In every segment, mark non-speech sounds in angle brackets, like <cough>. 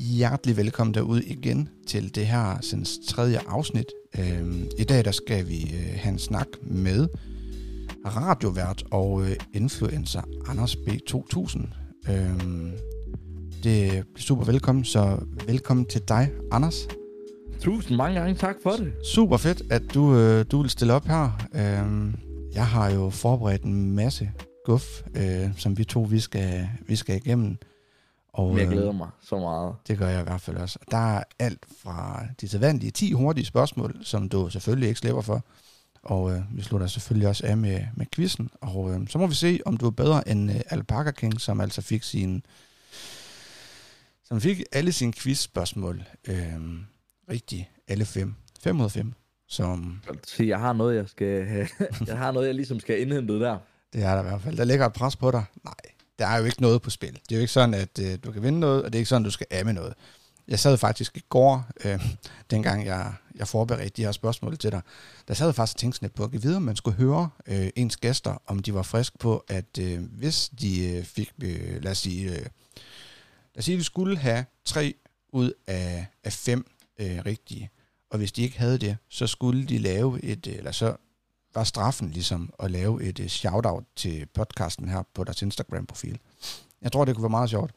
Hjertelig velkommen derude igen til det her sådan, tredje afsnit. Øhm, I dag der skal vi øh, have en snak med radiovært og øh, influencer Anders B2000. Øhm, det er super velkommen, så velkommen til dig, Anders. Tusind mange gange tak for det. Super fedt, at du, øh, du vil stille op her. Øhm, jeg har jo forberedt en masse guf, øh, som vi to vi skal, vi skal igennem. Og, jeg øh, glæder mig så meget. Det gør jeg i hvert fald også. Der er alt fra de sædvanlige 10 hurtige spørgsmål, som du selvfølgelig ikke slipper for. Og øh, vi slutter selvfølgelig også af med, med quizzen. Og øh, så må vi se, om du er bedre end øh, Alpaca King, som altså fik sin som fik alle sine quizspørgsmål øh, rigtigt. Alle fem. 5 ud af 5. Som, så jeg har noget, jeg skal <laughs> jeg har noget, jeg ligesom skal indhente der. Det er der i hvert fald. Der ligger et pres på dig. Nej, der er jo ikke noget på spil. Det er jo ikke sådan, at øh, du kan vinde noget, og det er ikke sådan, at du skal af med noget. Jeg sad faktisk i går, øh, <laughs> dengang jeg, jeg forberedte de her spørgsmål til dig, der sad jeg faktisk og tænkte sådan lidt på, at videre, om man skulle høre øh, ens gæster, om de var friske på, at øh, hvis de øh, fik, øh, lad os sige, øh, lad os sige, at de skulle have tre ud af, af fem øh, rigtige, og hvis de ikke havde det, så skulle de lave et, øh, eller så var straffen ligesom at lave et uh, shout-out til podcasten her på deres Instagram-profil. Jeg tror, det kunne være meget sjovt.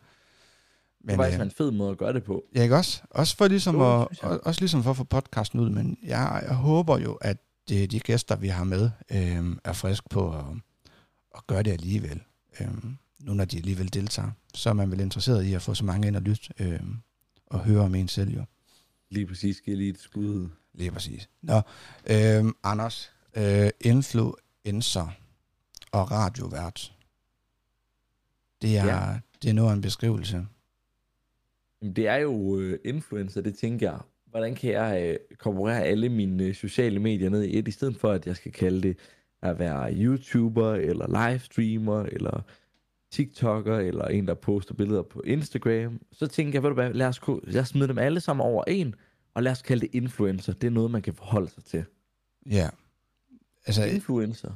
Men, det var faktisk øh, en fed måde at gøre det på. Ja, ikke også? Også for ligesom, jo, at, også ligesom for at få podcasten ud, men jeg, jeg håber jo, at det, de gæster, vi har med, øh, er friske på at, at gøre det alligevel. Øh, nu når de alligevel deltager, så er man vel interesseret i at få så mange ind og lytte øh, og høre om en selv jo. Lige præcis, skal lige et skud. Lige præcis. Nå, øh, Anders, øh, influencer og radiovært. Det er, ja. det er noget en beskrivelse. Det er jo øh, influencer, det tænker jeg. Hvordan kan jeg øh, komponere alle mine øh, sociale medier ned i et, i stedet for at jeg skal kalde det at være YouTuber, eller livestreamer, eller TikToker, eller en, der poster billeder på Instagram. Så tænker jeg, ved du hvad, lad os, lad os smide dem alle sammen over en, og lad os kalde det influencer. Det er noget, man kan forholde sig til. Ja. Altså, influencer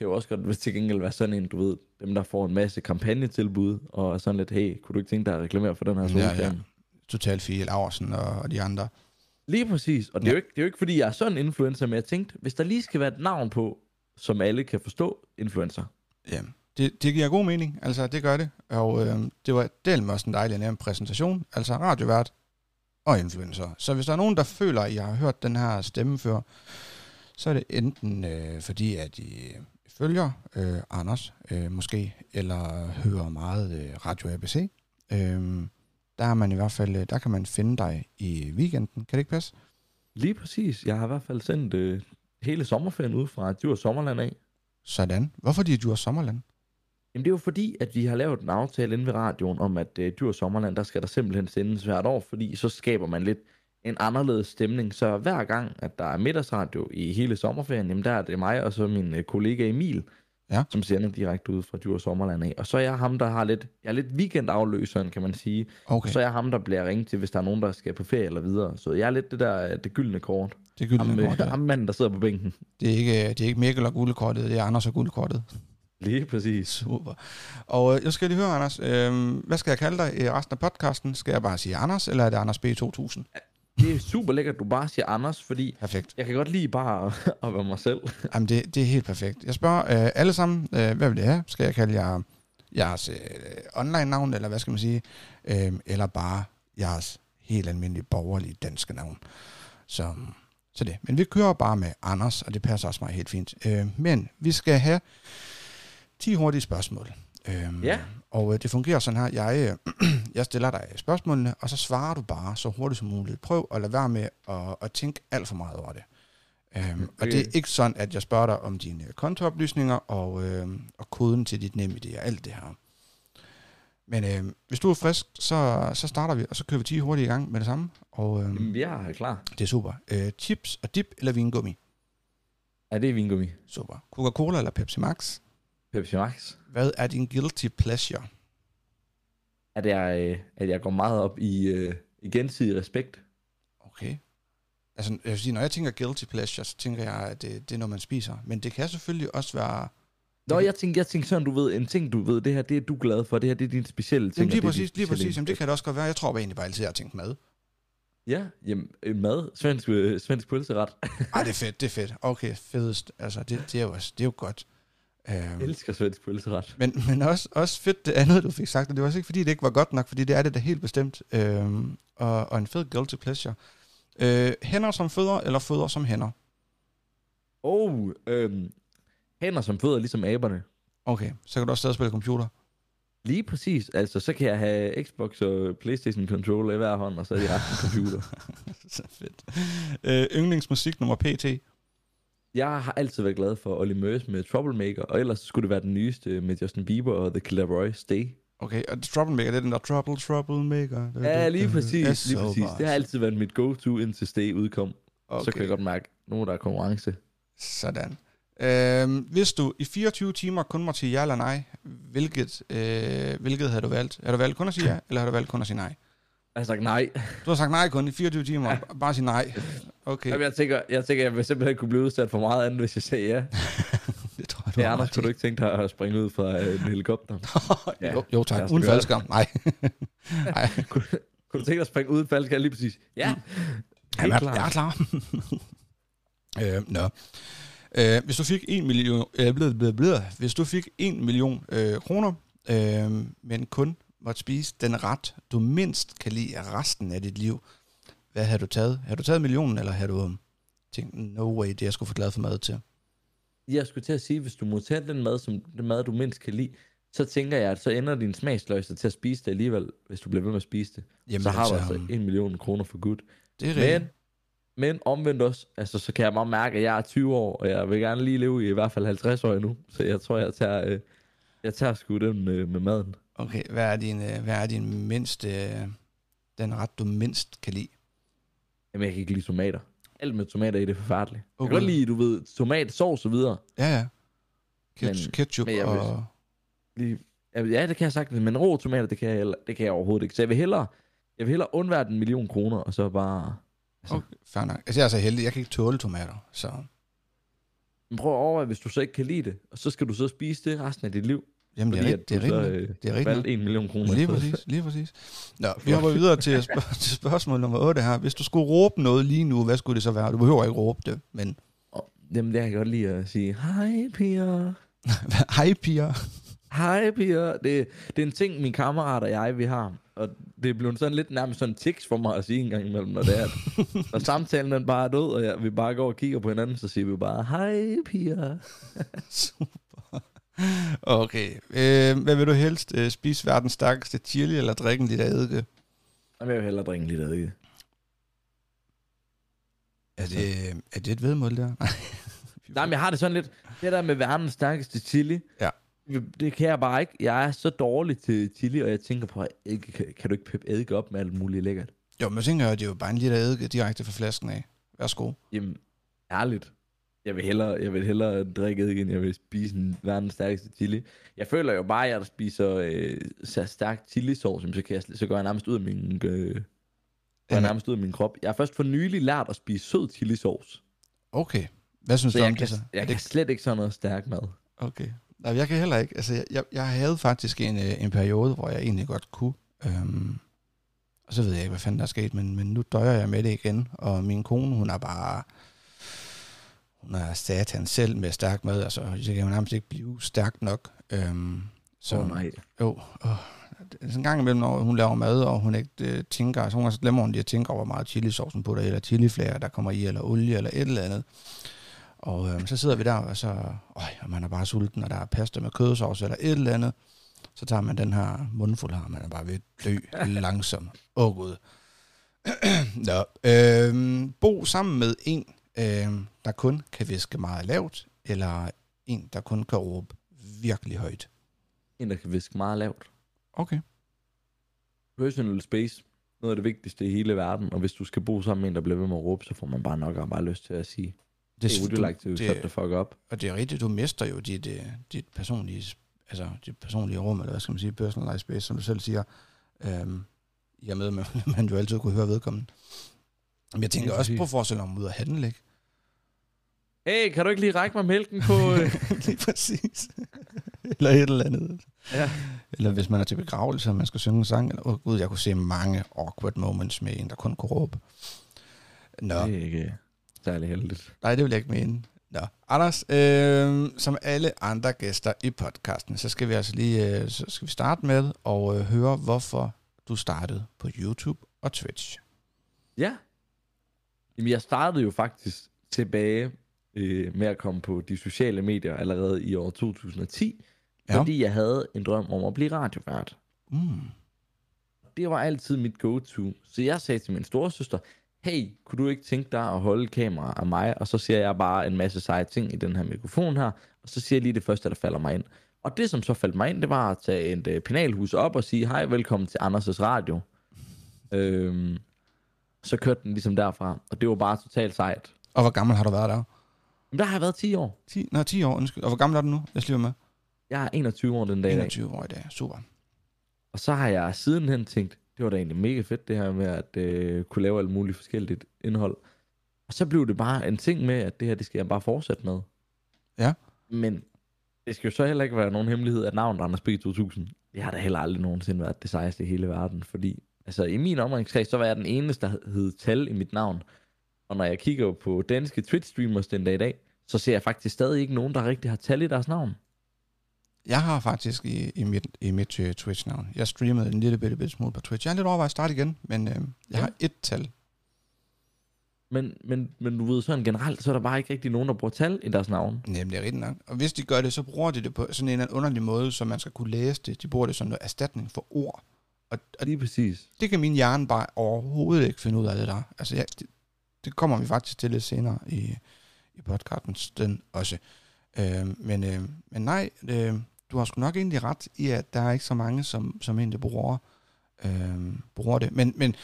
kan jo også godt hvis til gengæld være sådan en, du ved, dem der får en masse kampagnetilbud, og sådan lidt, hey, kunne du ikke tænke dig at reklamere for den her solcreme? Ja, ja. Totalt Fie Laversen og, og de andre. Lige præcis, og det, ja. er jo ikke, det er jo ikke, fordi jeg er sådan en influencer, men jeg tænkte, hvis der lige skal være et navn på, som alle kan forstå, influencer. Ja, det, det giver god mening, altså det gør det, og øh, det var del også en dejlig nem præsentation, altså radiovært og influencer. Så hvis der er nogen, der føler, at jeg har hørt den her stemme før, så er det enten øh, fordi, at I følger øh, Anders øh, måske, eller hører meget øh, Radio ABC. Øh, der er man i hvert fald, der kan man finde dig i weekenden. Kan det ikke passe? Lige præcis. Jeg har i hvert fald sendt øh, hele sommerferien ud fra Djurs Sommerland af. Sådan. Hvorfor de Djurs Sommerland? Jamen det er jo fordi, at vi har lavet en aftale inde ved radioen om, at øh, Djurs Sommerland, der skal der simpelthen sendes hvert år, fordi så skaber man lidt en anderledes stemning. Så hver gang, at der er middagsradio i hele sommerferien, jamen der er det mig og så min øh, kollega Emil, ja. som sender direkte ud fra Djur Sommerland af. Og så er jeg ham, der har lidt, jeg er lidt weekendafløseren, kan man sige. Okay. Og så er jeg ham, der bliver ringet til, hvis der er nogen, der skal på ferie eller videre. Så jeg er lidt det der, det gyldne kort. Det gyldne ham, kort, ja. Ham manden, der sidder på bænken. Det er ikke, det er ikke Mikkel og guldkortet, det er Anders og guldkortet. Lige præcis. Super. Og øh, jeg skal lige høre, Anders, øh, hvad skal jeg kalde dig i resten af podcasten? Skal jeg bare sige Anders, eller er det Anders B2000? Det er super lækkert, at du bare siger Anders, fordi perfekt. jeg kan godt lide bare at, <laughs> at være mig selv. Jamen, det, det er helt perfekt. Jeg spørger øh, alle sammen, øh, hvad vil det have? Skal jeg kalde jer jeres øh, online-navn, eller hvad skal man sige? Øh, eller bare jeres helt almindelige borgerlige danske navn. Så, så det. Men vi kører bare med Anders, og det passer også mig helt fint. Øh, men vi skal have 10 hurtige spørgsmål. Øhm, ja. Og øh, det fungerer sådan her, jeg, øh, <clears throat> jeg stiller dig spørgsmålene, og så svarer du bare så hurtigt som muligt. Prøv at lade være med at, at tænke alt for meget over det. Øhm, okay. Og det er ikke sådan, at jeg spørger dig om dine kontooplysninger og, øh, og koden til dit NemID og alt det her. Men øh, hvis du er frisk, så, så starter vi, og så kører vi 10 hurtigt i gang med det samme. Og, øh, jeg er klar. Det er super. Øh, chips og dip eller vingummi? Ja, det er vingummi. Super. Coca-Cola eller Pepsi Max? Pepsi Max. Hvad er din guilty pleasure? At jeg, øh, at jeg går meget op i, uh, i gensidig respekt. Okay. Altså, jeg vil sige, når jeg tænker guilty pleasure, så tænker jeg, at det, det er noget, man spiser. Men det kan selvfølgelig også være... Nå, jeg tænkte, jeg tænkte sådan, du ved, en ting, du ved, det her, det er du glad for, det her, det er din specielle ting. Jamen, lige er præcis, lige præcis. Jamen, det kan det også godt være. Jeg tror bare egentlig bare altid, at jeg har tænkt mad. Ja, jamen, øh, mad, svensk, øh, svensk pølseret. Ej, det er fedt, det er fedt. Okay, fedest. Altså, det, det, er, jo, det er jo godt. Jeg Øhm, elsker svensk pølseret. men, men også, også fedt det andet, du fik sagt, og det var også ikke, fordi det ikke var godt nok, fordi det er det da helt bestemt. Øhm, og, og en fed guilty pleasure. Øh, hænder som fødder, eller fødder som hænder? Oh, øhm, hænder som fødder, ligesom aberne. Okay, så kan du også stadig spille computer. Lige præcis. Altså, så kan jeg have Xbox og Playstation controller i hver hånd, og så er de resten computer. <laughs> så fedt. Øh, yndlingsmusik nummer PT. Jeg har altid været glad for Olly Murs med Troublemaker, og ellers skulle det være den nyeste med Justin Bieber og The Killer Roy Stay. Okay, og Troublemaker, det er den der Trouble, Troublemaker. Ja, lige præcis. Yes, Lige præcis. Det har altid været mit go-to indtil Stay udkom. Okay. Så kan jeg godt mærke, nu er der konkurrence. Sådan. Øhm, hvis du i 24 timer kun må sige ja eller nej, hvilket, øh, hvilket havde du valgt? Har du valgt kun at sige ja, <laughs> eller har du valgt kun at sige nej? Jeg har sagt nej. Du har sagt nej kun i 24 timer, bare sige nej. Okay, Jamen, jeg, tænker, jeg tænker, jeg vil simpelthen kunne blive udsat for meget andet, hvis jeg siger ja. <laughs> det tror jeg, du Ja, har Anders, kunne du ikke tænke dig at springe ud fra øh, en helikopter? <laughs> Ja, jo, jo tak, uden faldskærm. Nej. <laughs> nej. kunne, kunne du tænke dig at springe ud i faldskærm lige præcis? Ja, Jamen, helt jeg, er klar. øh, nå. Øh, hvis du fik 1 million, øh, blød, blød, blød, hvis du fik 1 million øh, kroner, øh, men kun måtte spise den ret, du mindst kan lide af resten af dit liv, hvad har du taget? Har du taget millionen, eller har du tænkt, no way, det er jeg skulle få glad for mad til? Jeg skulle til at sige, hvis du må tage den mad, som den mad, du mindst kan lide, så tænker jeg, at så ender din smagsløjse til at spise det alligevel, hvis du bliver ved med at spise det. Jamen, så har du altså, altså en million kroner for godt. det er Men, rigtigt. men omvendt også, altså så kan jeg bare mærke, at jeg er 20 år, og jeg vil gerne lige leve i i hvert fald 50 år endnu. Så jeg tror, jeg tager, øh, jeg tager sgu den øh, med maden. Okay, hvad er din, øh, hvad er din mindste, øh, den ret, du mindst kan lide? Jamen, jeg kan ikke lide tomater. Alt med tomater i det er forfærdeligt. Jeg Okay. kan godt lide, du ved, tomat, sovs og videre. Ja, ja. Ketchup, Men- ketchup men jeg vil- og... Lige, ja, ja, det kan jeg sagtens, men rå tomater, det kan jeg, heller, det kan jeg overhovedet ikke. Så jeg vil hellere, jeg vil hellere undvære den million kroner, og så bare... Altså, Okay, fair nok. Altså, jeg er så heldig, jeg kan ikke tåle tomater, så... Men prøv at overveje, hvis du så ikke kan lide det, og så skal du så spise det resten af dit liv. Jamen, det er, fordi rigtigt, det er rigtigt. øh, Det er rigtigt. en million kroner. Lige præcis, lige præcis. Nå, <laughs> vi hopper videre til, spørg- <laughs> til spørgsmål nummer 8 her. Hvis du skulle råbe noget lige nu, hvad skulle det så være? Du behøver ikke råbe det, men... Og, jamen, det kan jeg godt lide at sige, hej piger, <laughs> Hej, piger. hej piger. Det, det er en ting, min kammerat og jeg, vi har. Og det er blevet sådan lidt nærmest sådan en tics for mig at sige en gang imellem, når det er, at når samtalen den bare er død, og jeg, vi bare går og kigger på hinanden, så siger vi bare, hej piger. Super. Okay. Øh, hvad vil du helst? Øh, spise verdens stærkeste chili, eller drikke en liter eddike? Jeg vil hellere drikke lidt adike. Er det, er det et vedmål der? <laughs> Nej, men jeg har det sådan lidt, det der med verdens stærkeste chili, Ja. det kan jeg bare ikke. Jeg er så dårlig til chili, og jeg tænker på, kan, kan du ikke peppe eddike op med alt muligt lækkert? jo, men jeg tænker, at det er jo bare en liter eddike direkte fra flasken af. Værsgo. Jamen, ærligt. Jeg vil hellere, jeg vil hellere drikke eddike, end jeg vil spise en verdens stærkeste chili. Jeg føler jo bare, at jeg spiser øh, så stærk chili sauce, så, kan jeg, så går jeg nærmest ud af min, øh, går jeg nærmest ud af min krop. Jeg har først for nylig lært at spise sød chili sauce. Okay. Hvad synes Så du jeg, om kan, det så? jeg Er kan det, slet ikke sådan noget stærk mad. okay. Nej, jeg kan heller ikke. Altså, jeg, jeg, jeg havde faktisk en, øh, en periode, hvor jeg egentlig godt kunne. Øhm, og så ved jeg ikke, hvad fanden der er sket, men, men nu døjer jeg med det igen. Og min kone, hun er bare... Hun er satan selv med stærk mad. Altså, jeg kan jo nærmest ikke blive stærk nok. Øhm, så, oh, nej. Jo, det er en gang imellem, når hun laver mad, og hun ikke øh, tænker, så gange så glemmer hun lige at tænke over, hvor meget chilisaucen på der, eller chiliflager, der kommer i, eller olie, eller et eller andet. Og øh, så sidder vi der, og så, og man er bare sulten, og der er pasta med kødsovs, eller et eller andet. Så tager man den her mundfuld her, og man er bare ved at dø <laughs> langsomt. Åh oh, gud. <clears throat> Nå, øh, bo sammen med en, øh, der kun kan viske meget lavt, eller en, der kun kan råbe virkelig højt. En, der kan viske meget lavt. Okay. Personal space. Noget af det vigtigste i hele verden. Og hvis du skal bo sammen med en, der bliver ved med at råbe, så får man bare nok og bare lyst til at sige, Det, hey, would you like to det, shut the fuck up? Og det er rigtigt, du mister jo dit, øh, dit personlige, altså dit personlige rum, eller hvad skal man sige, personalized space, som du selv siger, øhm, i og med, at man, man jo altid kunne høre vedkommende. Men jeg tænker også på forestil om ud at handle, ikke? Hey, kan du ikke lige række mig mælken på... <laughs> øh?" Lige præcis. <laughs> eller et eller andet. ja. Eller hvis man er til begravelse, og man skal synge en sang. Eller, oh, gud, jeg kunne se mange awkward moments med en, der kun kunne råbe. Nå, Det er ikke særlig heldigt. nej, det vil jeg ikke mene. Nå, Anders, øh, som alle andre gæster i podcasten, så skal vi altså lige øh, så skal vi starte med at øh, høre, hvorfor du startede på YouTube og Twitch. Ja. Jamen, jeg startede jo faktisk tilbage øh, med at komme på de sociale medier allerede i år 2010, Ja. fordi jeg havde en drøm om at blive radiovært. Mm. Det var altid mit go-to. Så jeg sagde til min storesøster, hey, kunne du ikke tænke dig at holde kamera af mig? Og så siger jeg bare en masse seje ting i den her mikrofon her, og så siger jeg lige det første, der falder mig ind. Og det, som så faldt mig ind, det var at tage et øh, penalhus op og sige, hej, velkommen til Anders' Radio. Øhm, så kørte den ligesom derfra, og det var bare totalt sejt. Og hvor gammel har du været der? Men der har jeg været 10 år. 10, nå, 10 år, undskyld. Og hvor gammel er du nu? Jeg sliver med. Jeg er 21 år den dag i dag. 21 år i dag. Super. Og så har jeg sidenhen tænkt, det var da egentlig mega fedt det her med at øh, kunne lave alt muligt forskelligt indhold. Og så blev det bare en ting med, at det her, det skal jeg bare fortsætte med. Ja. Men det skal jo så heller ikke være nogen hemmelighed, at navnet Anders B. 2000, det har da heller aldrig nogensinde været det sejeste i hele verden. Fordi altså, i min omgangskreds, så var jeg den eneste, der hed tal i mit navn. Og når jeg kigger på danske Twitch-streamers den dag i dag, så ser jeg faktisk stadig ikke nogen, der rigtig har tal i deres navn. Jeg har faktisk i, i mit, i mit uh, Twitch-navn, jeg streamede en lille bitte, bitte smule på Twitch. Jeg er lidt overvejet at starte igen, men uh, jeg Ja. har et tal. Men, men, men du ved, sådan generelt, så er der bare ikke rigtig nogen, der bruger tal i deres navn. Nemlig er rigtigt nok. Og hvis de gør det, så bruger de det på sådan en eller anden underlig måde, så man skal kunne læse det. De bruger det som noget erstatning for ord. Og, og Lige præcis. det kan min hjerne bare overhovedet ikke finde ud af det der. Altså, ja, det, det kommer vi faktisk til lidt senere i, i podcasten den også. Øh, men, øh, men nej, øh, du har sgu nok egentlig ret i, at der er ikke så mange, som, som egentlig bruger, øh, bruger det. Men, men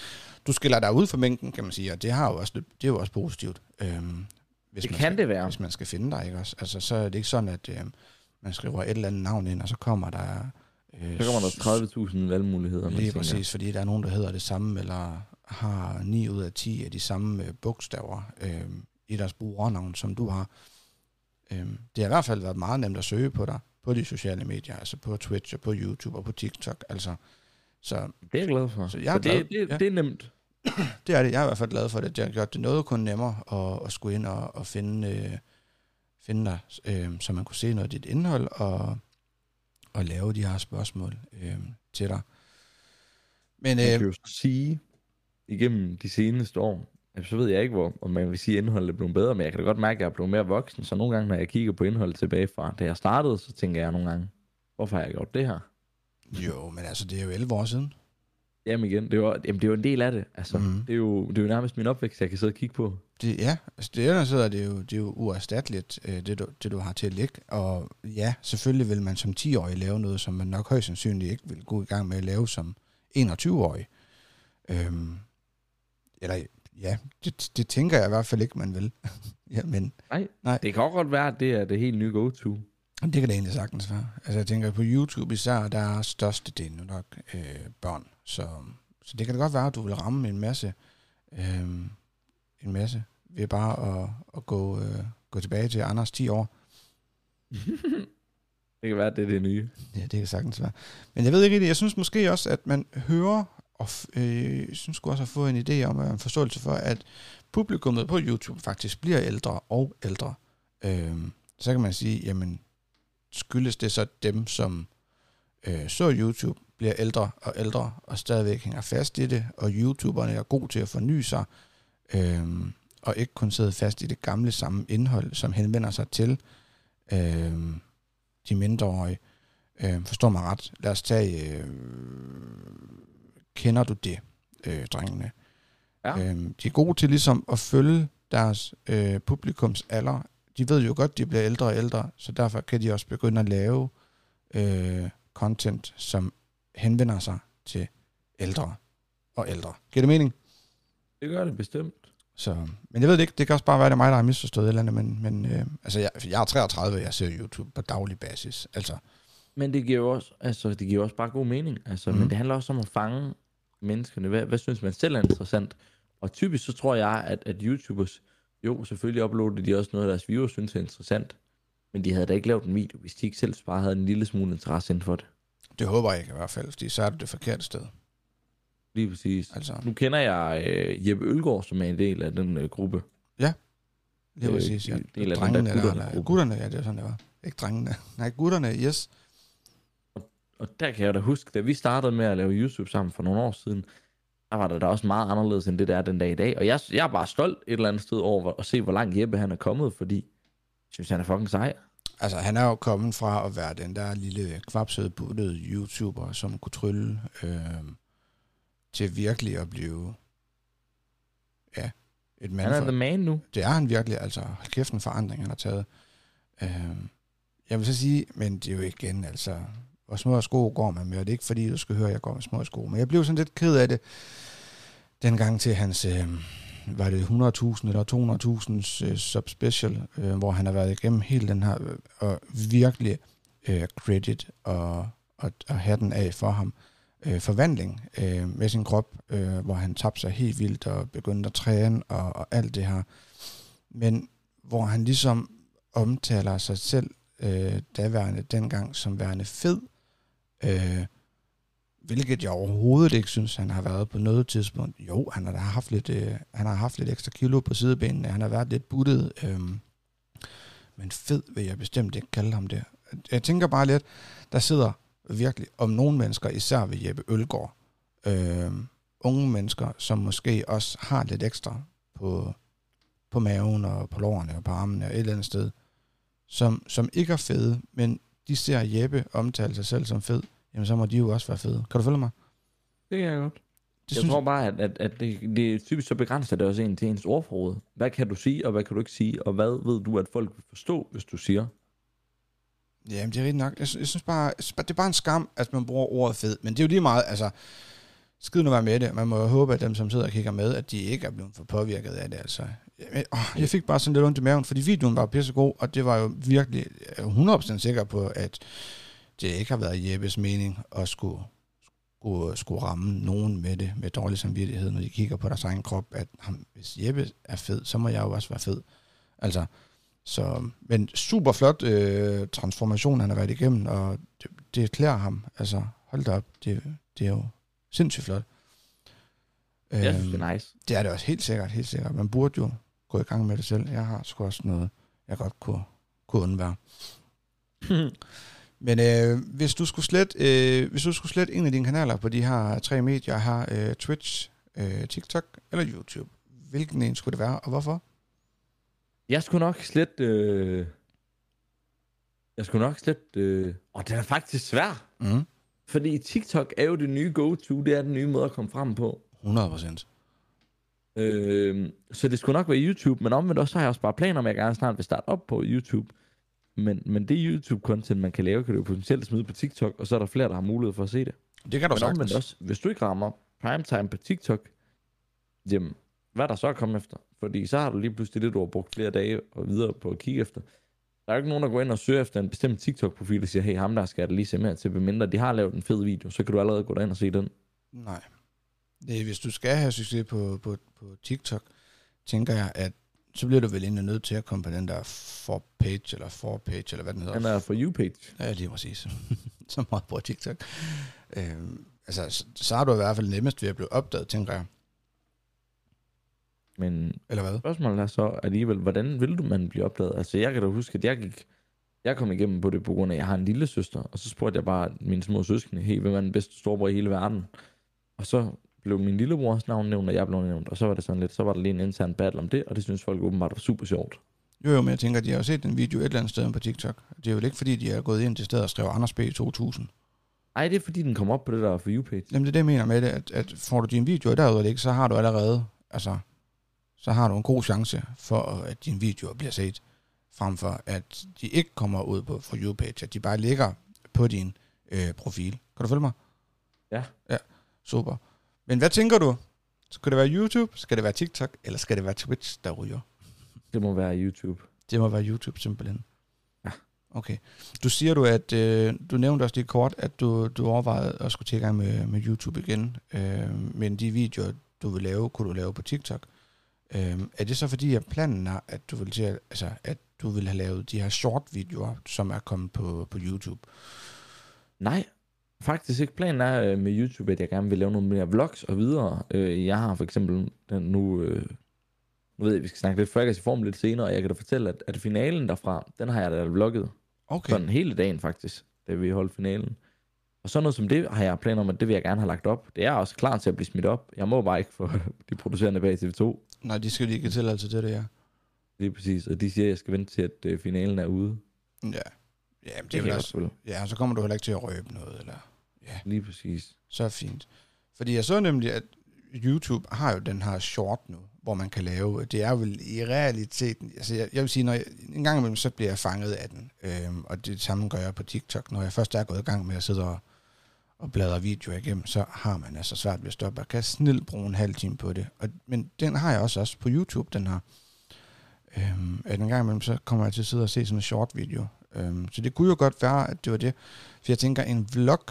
du skiller dig ud for mængden, kan man sige, og det, har jo også, det er jo også positivt. Øh, hvis Det man kan skal, det være. Hvis man skal finde dig, ikke også? Altså, så er det ikke sådan, at øh, man skriver et eller andet navn ind, og så kommer der... Øh, Så kommer der 30.000 valgmuligheder. Lige tænker. præcis, fordi der er nogen, der hedder det samme, eller har 9 ud af 10 af de samme øh, bogstaver øh, i deres brugernavn, som du har. Øh, det har i hvert fald været meget nemt at søge på dig, på de sociale medier, altså på Twitch og på YouTube og på TikTok. Altså, så Det er jeg glad for. Så Så, jeg er så glad. det, det, Ja. det er nemt. <clears throat> det er det. Jeg er i hvert fald glad for det. Det har gjort det noget kun nemmere at, at skulle ind og, og finde, øh, finde dig, øh, så man kunne se noget af dit indhold og, og lave de her spørgsmål øh, til dig. Men Man øh, kan jo så sige, igennem de seneste år, så ved jeg ikke, hvor, om man vil sige, at indholdet er blevet bedre, men jeg kan da godt mærke, at jeg er blevet mere voksen, så nogle gange, når jeg kigger på indholdet tilbage fra, da jeg startede, så tænker jeg nogle gange, hvorfor har jeg gjort det her? Jo, men altså, det er jo 11 år siden. Jamen igen, det er jo, jamen, det er jo en del af det. Altså, Mhm. mm. det, er jo, det er jo nærmest min opvækst, jeg kan sidde og kigge på. Det, ja, altså det ellers så er det jo, det er jo uerstatteligt, øh, det du, det du har til at ligge. Og ja, selvfølgelig vil man som 10-årig lave noget, som man nok højst sandsynligt ikke vil gå i gang med at lave som 21-årig. Øhm, eller ja, det, det tænker jeg i hvert fald ikke, man vil. <laughs> ja, men Nej, Nej. det kan også godt være, at det er det helt nye go-to. det kan det egentlig sagtens være. Altså jeg tænker, på YouTube især, der er størstedelen nok øh, børn. Så, så det kan da godt være, at du vil ramme en masse, øh, en masse ved bare at, at gå, øh, gå tilbage til Anders 10 år. <laughs> Det kan være, at det er det nye. Ja, det kan sagtens være. Men jeg ved ikke rigtig, jeg synes måske også, at man hører, og øh, synes også at få en idé om, og en forståelse for, at publikummet på YouTube faktisk bliver ældre og ældre. Øh, så kan man sige, jamen, skyldes det så dem, som øh, så YouTube, bliver ældre og ældre, og stadigvæk hænger fast i det, og YouTuberne er gode til at forny sig, øh, og ikke kun sidde fast i det gamle samme indhold, som henvender sig til øh, de mindreårige. Øh, forstår mig ret. Lad os tage, øh, kender du det, øh, drengene? Ja. Øh, de er gode til ligesom at følge deres øh, publikums alder. De ved jo godt, de bliver ældre og ældre, så derfor kan de også begynde at lave øh, content, som henvender sig til ældre og ældre. Giver det mening? Det gør det bestemt. Så, men jeg ved det ikke, det kan også bare være, det er mig, der har misforstået et eller andet, men, men øh, altså, jeg, jeg er 33, og jeg ser YouTube på daglig basis. Altså, Men det giver jo også, altså, det giver også bare god mening. Altså, Mhm. mm. Men det handler også om at fange menneskerne. Hvad, hvad synes man selv er interessant? Og typisk så tror jeg, at, at YouTubers Jo, selvfølgelig uploadede de også noget af deres viewer, synes er interessant. Men de havde da ikke lavet en video, hvis de ikke selv bare havde en lille smule interesse inden for det. Det håber jeg ikke i hvert fald, fordi så er det det forkerte sted. Lige præcis. Altså, Nu kender jeg øh, Jeppe Ølgaard, som er en del af den øh, gruppe. lige Øh, præcis, ja. del af den drengene, der der, gutterne eller, gruppe. gutterne, ja, det er sådan, det var. Ikke drengene. <laughs> Nej, gutterne, yes. Og der kan jeg da huske, da vi startede med at lave YouTube sammen for nogle år siden, der var det da også meget anderledes end det der er den dag i dag. Og jeg, jeg er bare stolt et eller andet sted over at se, hvor langt Jeppe han er kommet, fordi jeg synes, han er fucking sej. Altså, han er jo kommet fra at være den der lille kvapsede buttede YouTuber, som kunne trylle, øh, til virkelig at blive, ja, et mand Han er for, the man nu. det er han virkelig, altså, hold kæft en forandring, han har taget. Øh, jeg vil så sige, men det er jo igen, altså, hvor små sko går man med, og det er ikke fordi, du skal høre, at jeg går med små sko, men jeg blev sådan lidt ked af det, dengang til hans, øh, var det 100.000 eller 200.000 øh, subspecial, øh, hvor han har været igennem hele den her, øh, og virkelig øh, credit og, og, og hatten af for ham. Øh, forvandling øh, med sin krop, øh, hvor han tabte sig helt vildt og begyndte at træne og, og alt det her. Men hvor han ligesom omtaler sig selv øh, daværende dengang som værende fed, øh, hvilket jeg overhovedet ikke synes, han har været på noget tidspunkt. Jo, han har haft lidt, øh, han har haft lidt ekstra kilo på sidebenene, han har været lidt buttet, øh, men fed vil jeg bestemt ikke kalde ham det. Jeg tænker bare lidt, der sidder virkelig om nogle mennesker, især ved Jeppe Ølgaard, øh, unge mennesker, som måske også har lidt ekstra på, på maven og på lårene og på armene og et eller andet sted, som, som ikke er fede, men de ser Jeppe omtale sig selv som fed, jamen så må de jo også være fede. Kan du følge mig? Det kan jeg godt. Det jeg tror bare, at, at, at det, det er typisk så begrænser det også en til ens ordforråd. Hvad kan du sige, og hvad kan du ikke sige, og hvad ved du, at folk vil forstå, hvis du siger? Jamen, det er rigtigt nok. Jeg, jeg synes bare, synes det er bare en skam, at man bruger ordet fed. Men det er jo lige meget, altså, skid nu være med det. Man må jo håbe, at dem, som sidder og kigger med, at de ikke er blevet for påvirket af det. Altså. Jeg, åh, jeg fik bare sådan lidt ondt i maven, fordi videoen var pissegod, og det var jo virkelig jeg er 100% sikker på, at det ikke har været Jeppes mening at skulle, skulle, skulle ramme nogen med det, med dårlig samvittighed, når de kigger på deres egen krop, at ham, hvis Jeppe er fed, så må jeg jo også være fed. Altså, så, men super flot øh, transformation, han har været igennem, og det, det klæder ham. Altså, hold da op, det, det er jo sindssygt flot. Jeg synes, Øhm, det er nice. det er det også helt sikkert, helt sikkert. Man burde jo gå i gang med det selv. Jeg har sgu også noget, jeg godt kunne, kunne undvære. <laughs> Men øh, hvis du skulle slet, øh, hvis du skulle slet en af dine kanaler på de her tre medier her, øh, Twitch, øh, TikTok eller YouTube, hvilken en skulle det være, og hvorfor? Jeg skulle nok slet... Øh... Jeg skulle nok slet... Øh... Og den er faktisk svær. Mm. Fordi TikTok er jo det nye go-to. Det er den nye måde at komme frem på. 100 procent. Øh, så det skulle nok være YouTube, men omvendt også så har jeg også bare planer om, at jeg gerne snart vil starte op på YouTube. Men, men det YouTube-content, man kan lave, kan du jo potentielt smide på TikTok, og så er der flere, der har mulighed for at se det. Det kan du Men sagtens. også, hvis du ikke rammer primetime på TikTok, jamen, hvad er der så at komme efter? Fordi så har du lige pludselig det, du har brugt flere dage og videre på at kigge efter. Der er jo ikke nogen, der går ind og søger efter en bestemt TikTok-profil og siger, hey, ham der skal jeg da lige se mere til, medmindre de har lavet en fed video, så kan du allerede gå derind og se den. Nej. Det, hvis du skal have succes på, på, på TikTok, tænker jeg, at så bliver du vel egentlig nødt til at komme på den der for page, eller for page, eller hvad den hedder. Den er for you-page. Ja, lige præcis. <laughs> så meget på TikTok. Øhm, altså, så, har du i hvert fald nemmest ved at blive opdaget, tænker jeg. Men Eller hvad? spørgsmålet er så alligevel, hvordan vil du man blive opdaget? Altså, jeg kan da huske, at jeg gik... Jeg kom igennem på det på grund af, at jeg har en lille søster, og så spurgte jeg bare mine små søskende, hey, hvem er den bedste storebror i hele verden? Og så blev min lillebrors navn nævnt, og jeg blev nævnt, og så var det sådan lidt, så var der lige en intern battle om det, og det synes folk åbenbart var super sjovt. Jo, jo, men jeg tænker, de har jo set den video et eller andet sted på TikTok. Det er jo ikke, fordi de er gået ind til stedet og skrevet Anders B. 2000. Ej, det er fordi, den kom op på det der for you-page. Jamen, det er det, jeg mener med det, at, at får du din video derude, ikke, så har du allerede, altså, så har du en god chance for, at din video bliver set, frem for at de ikke kommer ud på for you page, at de bare ligger på din øh, profil. Kan du følge mig? Ja. Ja, super. Men hvad tænker du? Skal det være YouTube, skal det være TikTok, eller skal det være Twitch, der ryger? Det må være YouTube. Det må være YouTube simpelthen. Ja. Okay. Du siger du, at øh, du nævnte også lige kort, at du, du overvejede at skulle til i gang med, med YouTube igen. Øh, men de videoer, du vil lave, kunne du lave på TikTok. Øhm, er det så fordi, at planen er, at du vil, til at, altså, at du vil have lavet de her short-videoer, som er kommet på, på YouTube? Nej, faktisk ikke. Planen er øh, med YouTube, at jeg gerne vil lave nogle mere vlogs og videre. Øh, jeg har for eksempel den nu... Øh, nu ved jeg, vi skal snakke lidt Fraggers i form lidt senere, og jeg kan da fortælle, at, at finalen derfra, den har jeg da vlogget. Okay. Sådan hele dagen faktisk, da vi holdt finalen. Og sådan noget som det har jeg planer om, at det vil jeg gerne have lagt op. Det er også klar til at blive smidt op. Jeg må bare ikke få <laughs> de producerende bag TV2. Nej, de skal lige give tilladelse til det, ja. Lige præcis. Og de siger, at jeg skal vente til, at øh, finalen er ude. Ja. Ja, men Det, det er også, ja, så kommer du heller ikke til at røbe noget, eller... Lige præcis. Så er fint. Fordi jeg så nemlig, at YouTube har jo den her short nu, hvor man kan lave, det er vel i realiteten, altså jeg, jeg vil sige, når jeg, en gang imellem, så bliver jeg fanget af den, øhm, og det samme gør jeg på TikTok, når jeg først er gået i gang med at sidde og, og bladre videoer igennem, så har man altså svært ved at stoppe. Jeg kan snilt bruge en halv time på det, og, men den har jeg også, også på YouTube, den her. Øhm, at en gang imellem, så kommer jeg til at sidde og se sådan en short video. Øhm, så det kunne jo godt være, at det var det. For jeg tænker, en vlog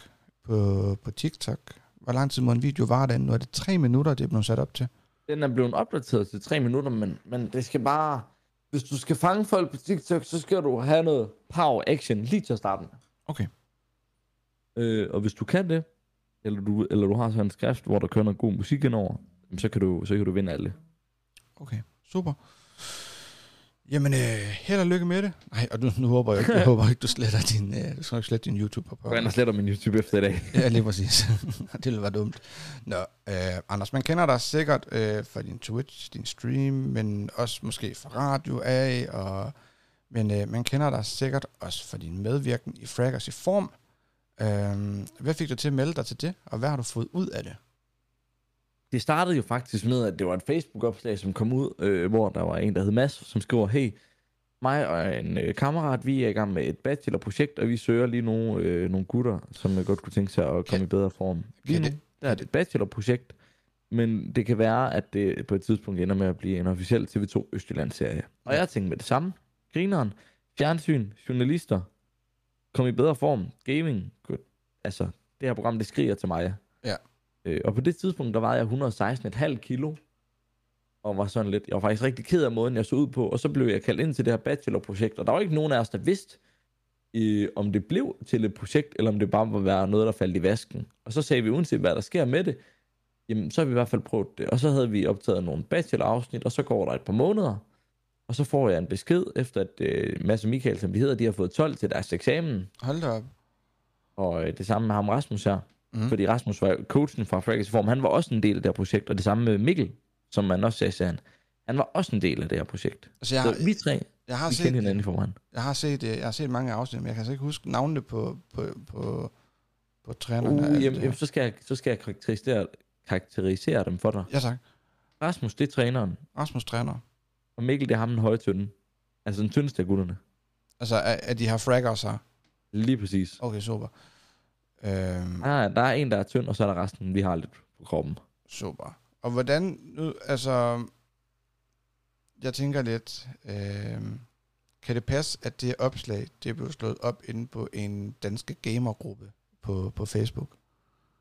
på, på TikTok, hvor lang tid må en video vare den? Nu er det tre minutter, det er blevet sat op til. Den er blevet opdateret til tre minutter, men, men det skal bare... Hvis du skal fange folk på TikTok, så skal du have noget power action lige til at starte. Okay. Øh, og hvis du kan det, eller du, eller du har sådan en skrift, hvor der kører noget god musik indover, så kan du, så kan du vinde alle. Okay, super. Jamen, øh, held og lykke med det. Nej, og nu, nu håber jeg, jeg <laughs> håber ikke, du sletter din, øh, du skal ikke slette din YouTube på. Og sletter min YouTube efter i dag. <laughs> Ja, lige præcis. <laughs> det ville være dumt. Nå, øh, Anders, man kender dig sikkert øh, fra din Twitch, din stream, men også måske fra radio af, og, men øh, man kender dig sikkert også for din medvirken i Fraggers i form. Øh, hvad fik du til at melde dig til det, og hvad har du fået ud af det? Det startede jo faktisk med, at det var et Facebook-opslag, som kom ud, øh, hvor der var en, der hed Mads, som skriver, hey, mig og en øh, kammerat, vi er i gang med et bachelorprojekt, og vi søger lige nogle, øh, nogle gutter, som øh, godt kunne tænke sig at komme Kan- i bedre form. Lige nu, det- der er det et bachelorprojekt, men det kan være, at det på et tidspunkt ender med at blive en officiel TV2 Østjylland-serie. Og jeg tænkte med det samme. Grineren, fjernsyn, journalister, kom i bedre form, gaming, good. altså det her program, det skriger til mig. Øh, og på det tidspunkt, der vejede jeg 116,5 kilo, og var sådan lidt, jeg var faktisk rigtig ked af måden, jeg så ud på, og så blev jeg kaldt ind til det her bachelorprojekt, og der var ikke nogen af os, der vidste, øh, om det blev til et projekt, eller om det bare var være noget, der faldt i vasken. Og så sagde vi, uanset hvad der sker med det, jamen så har vi i hvert fald prøvet det. Og så havde vi optaget nogle bachelor-afsnit, og så går der et par måneder, og så får jeg en besked, efter at øh, Mads og Michael, som de hedder, de har fået 12 til deres eksamen, Hold da op. og øh, det samme med ham Rasmus her. Mm. Fordi Rasmus var coachen fra Fraggers Form, han var også en del af det her projekt, og det samme med Mikkel, som man også sagde, sagde han. Han var også en del af det her projekt. Altså, jeg, Så har, vi tre, jeg, har vi set, hinanden i forvejen. jeg har set, øh, jeg har set mange afsnit, men jeg kan altså ikke huske navnene på, på, på, på trænerne. Uh, jamen, det jamen, så skal jeg, så skal jeg karakterisere, karakterisere dem for dig. Ja, tak. Rasmus, det er træneren, Rasmus træner. og Mikkel, det er ham den høje tynde. Altså den tyndeste af gutterne. Altså, er de her fraggers her? Lige præcis. Okay, super. Øhm, Der, der er en, der er tynd, og så er der resten, vi har lidt på kroppen. Super. Og hvordan, nu, altså, jeg tænker lidt, øh, kan det passe, at det opslag, det blev slået op inde på en danske gamergruppe på, på Facebook?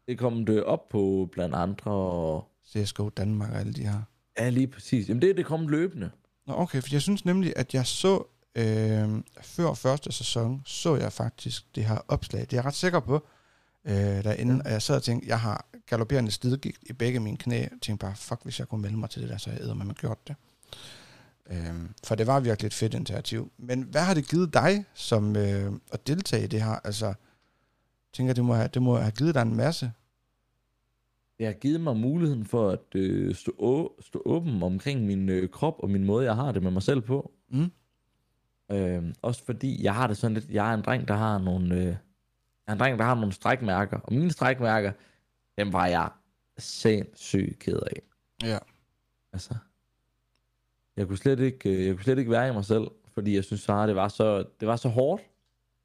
Det kom det op på blandt andre, og CSGO Danmark og alle de her. ja, lige præcis. Jamen det, det kom løbende. Nå, okay, for jeg synes nemlig, at jeg så, øh, før første sæson, så jeg faktisk det her opslag. Det er jeg ret sikker på, øh, derinde, og jeg sad og tænkte, jeg har galopperende slidgigt i begge mine knæ, og tænkte bare, fuck, hvis jeg kunne melde mig til det der, så jeg æder, man gjort det. Øhm, for det var virkelig et fedt initiativ. Men hvad har det givet dig som øh, at deltage i det her? Altså, jeg tænker, det må, have, det må have givet dig en masse. Det har givet mig muligheden for at øh, stå, å- stå åben omkring min øh, krop og min måde, jeg har det med mig selv på. Mm. Øh, også fordi jeg har det sådan lidt, jeg er en dreng, der har nogle, øh, jeg er en dreng, der har nogle strækmærker. Og mine strækmærker, dem var jeg sindssygt ked af. Ja. Altså, jeg kunne slet ikke, øh, jeg kunne slet ikke være i mig selv, fordi jeg synes, at det var så, det var så hårdt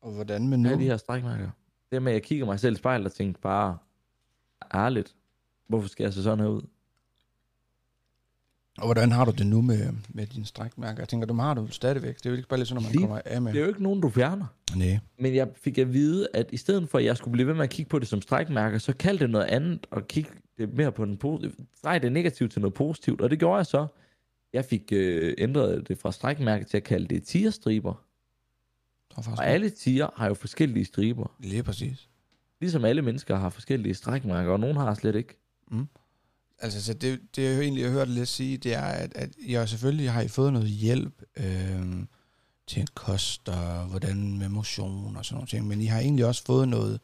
Og hvordan med nu? de her strækmærker. Det med, at jeg kigger mig selv i spejlet og tænker bare, ærligt, hvorfor skal jeg se sådan her ud? Og hvordan har du det nu med, med dine strækmærker? Jeg tænker, dem har du stadigvæk. Det er jo ikke bare lidt sådan, når man Lige- kommer af med. Det er jo ikke nogen, du fjerner. Nej. Men jeg fik at vide, at i stedet for, at jeg skulle blive ved med at kigge på det som strækmærker, så kald det noget andet, og kigge det mere på den positive. Drej det negativt til noget positivt, og det gjorde jeg så. Jeg fik øh, ændret det fra strækmærke til at kalde det tierstriber. Og alle tiger har jo forskellige striber. Lige præcis. Ligesom alle mennesker har forskellige strækmærker, og nogen har slet ikke. Altså, så det, det jeg egentlig har hørt lidt sige, det er, at, at jeg selvfølgelig har I fået noget hjælp øh, til kost og hvordan med motion og sådan nogle ting, men I har egentlig også fået noget,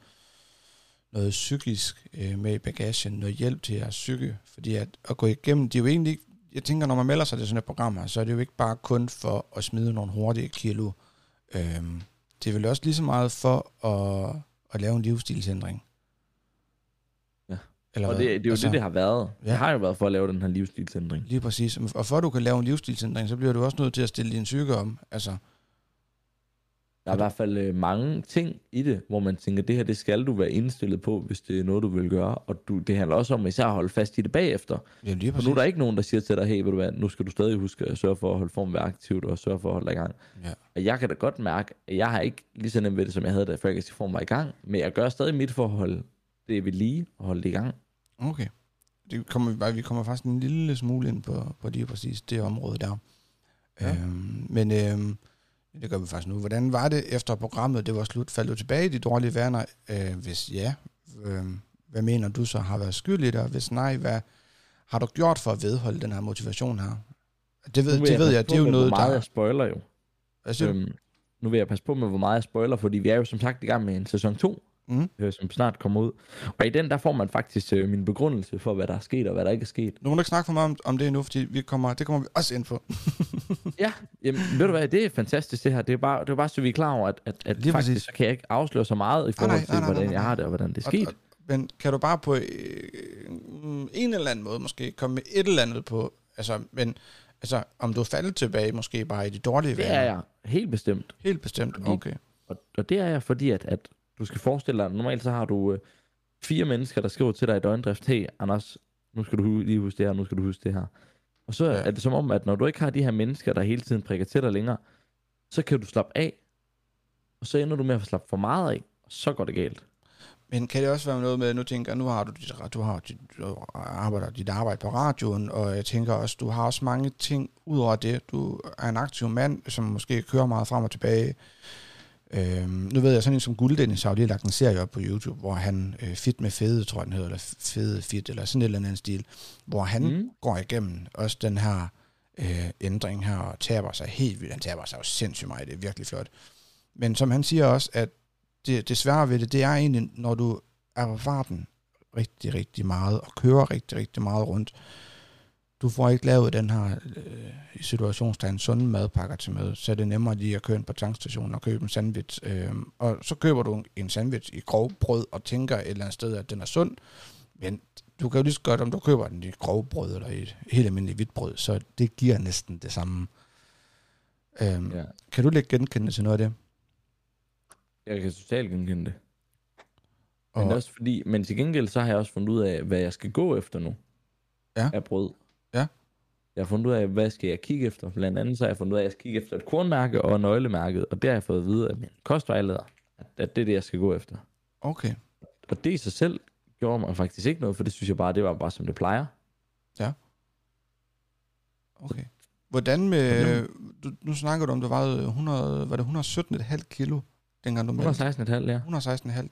noget psykisk øh, med i bagagen, noget hjælp til jeres psyke, fordi at, at gå igennem, det er jo egentlig jeg tænker, når man melder sig til sådan et program her, så er det jo ikke bare kun for at smide nogle hurtige kilo. Øh, det er vel også lige så meget for at, at lave en livsstilsændring. Eller Og det, det er jo altså, det, det har været. Ja. Det har jo været for at lave den her livsstilsændring. Lige præcis. Og for at du kan lave en livsstilsændring, så bliver du også nødt til at stille din psyke om. Altså, Der er i hvert fald øh, mange ting i det, hvor man tænker, det her, det skal du være indstillet på, hvis det er noget, du vil gøre. Og du, det handler også om især at holde fast i det bagefter. ja, lige nu er der ikke nogen, der siger til dig, hey, ved du hvad, nu skal du stadig huske at sørge for at holde form være aktivt og sørge for at holde dig i gang. Ja. Og jeg kan da godt mærke, at jeg har ikke lige så nemt ved det, som jeg havde, da Fragrancy Form var i gang. Men jeg gør stadig mit for at holde det ved lige og holde det i gang. Okay. Det kommer vi, kommer faktisk en lille smule ind på, på lige præcis det område der. Ja. Øhm, men øhm, det gør vi faktisk nu. Hvordan var det efter programmet, det var slut? Faldt du tilbage i de dårlige vaner? Øh, hvis ja, øh, hvad mener du så har været skyld i det? Og hvis nej, hvad har du gjort for at vedholde den her motivation her? Det ved, det ved jeg, på det er jo noget, meget der... jeg spoiler jo. Hvad siger? Øhm, nu vil jeg passe på med, hvor meget jeg spoiler, fordi vi er jo som sagt i gang med en sæson 2, Mm. øh, som snart kommer ud. Og i den, der får man faktisk øh, min begrundelse for, hvad der er sket og hvad der ikke er sket. Nu må du ikke snakke for meget om, om det endnu, fordi vi kommer, det kommer vi også ind på. <laughs> Ja, jamen, ved du hvad, det er fantastisk det her. Det er bare, det er bare så vi er klar over, at, at, at Lige faktisk præcis. så kan jeg ikke afsløre så meget i forhold nej, til, nej, nej, hvordan nej, jeg nej. har det og hvordan det er Og- sket. Og, men kan du bare på øh, en eller anden måde måske komme med et eller andet på, altså, men altså, om du er faldet tilbage måske bare i de dårlige Det er jeg helt bestemt. Helt bestemt, okay. Og, og det er jeg, fordi at, at du skal forestille dig, normalt så har du øh, fire mennesker, der skriver til dig i døgndrift, hey Anders, nu skal du lige huske det her, nu skal du huske det her. Og så Ja. er det som om, at når du ikke har de her mennesker, der hele tiden prikker til dig længere, så kan du slappe af, og så ender du med at slappe for meget af, og så går det galt. Men kan det også være noget med, nu tænker jeg, nu har du, dit, du har dit, du arbejder dit arbejde på radioen, og jeg tænker også, du har også mange ting ud over det. Du er en aktiv mand, som måske kører meget frem og tilbage. Øhm, nu ved jeg, sådan en som Guld Dennis har jo lige lagt en serie op på YouTube, hvor han, øh, Fit med Fede, tror jeg den hedder, eller Fede Fit, eller sådan et eller andet stil, hvor han mm. Mm. går igennem også den her øh, ændring her, og taber sig helt vildt. Han taber sig jo sindssygt meget, det er virkelig flot. Men som han siger også, at det, det svære ved det, det er egentlig, når du er på farten rigtig, rigtig meget, og kører rigtig, rigtig meget rundt, du får ikke lavet den her øh, situationstegn sunde madpakker til mad, så er det nemmere lige at køre ind på tankstationen og købe en sandwich. Øh, og så køber du en sandwich i grov brød og tænker et eller andet sted, at den er sund, men du kan jo lige så godt, om du køber den i grov brød eller i et helt almindeligt hvidt brød, så det giver næsten det samme. Øhm, ja. Kan du lægge genkendende til noget af det? Jeg kan totalt genkende det. Men, Og, også fordi, men til gengæld så har jeg også fundet ud af, hvad jeg skal gå efter nu. Ja. Af brød. Ja. Jeg har fundet ud af, hvad skal jeg kigge efter. Blandt andet så har jeg fundet ud af, at jeg skal kigge efter et kornmærke og nøglemærket. Og det har jeg fået at vide af min kostvejleder, at, det er det, jeg skal gå efter. Okay. Og det i sig selv gjorde mig faktisk ikke noget, for det synes jeg bare, det var bare som det plejer. Okay. Hvordan med, du, nu snakker du om, du vejede 100, var det 117,5 kilo, dengang du meldte? 116,5, ja. 116,5.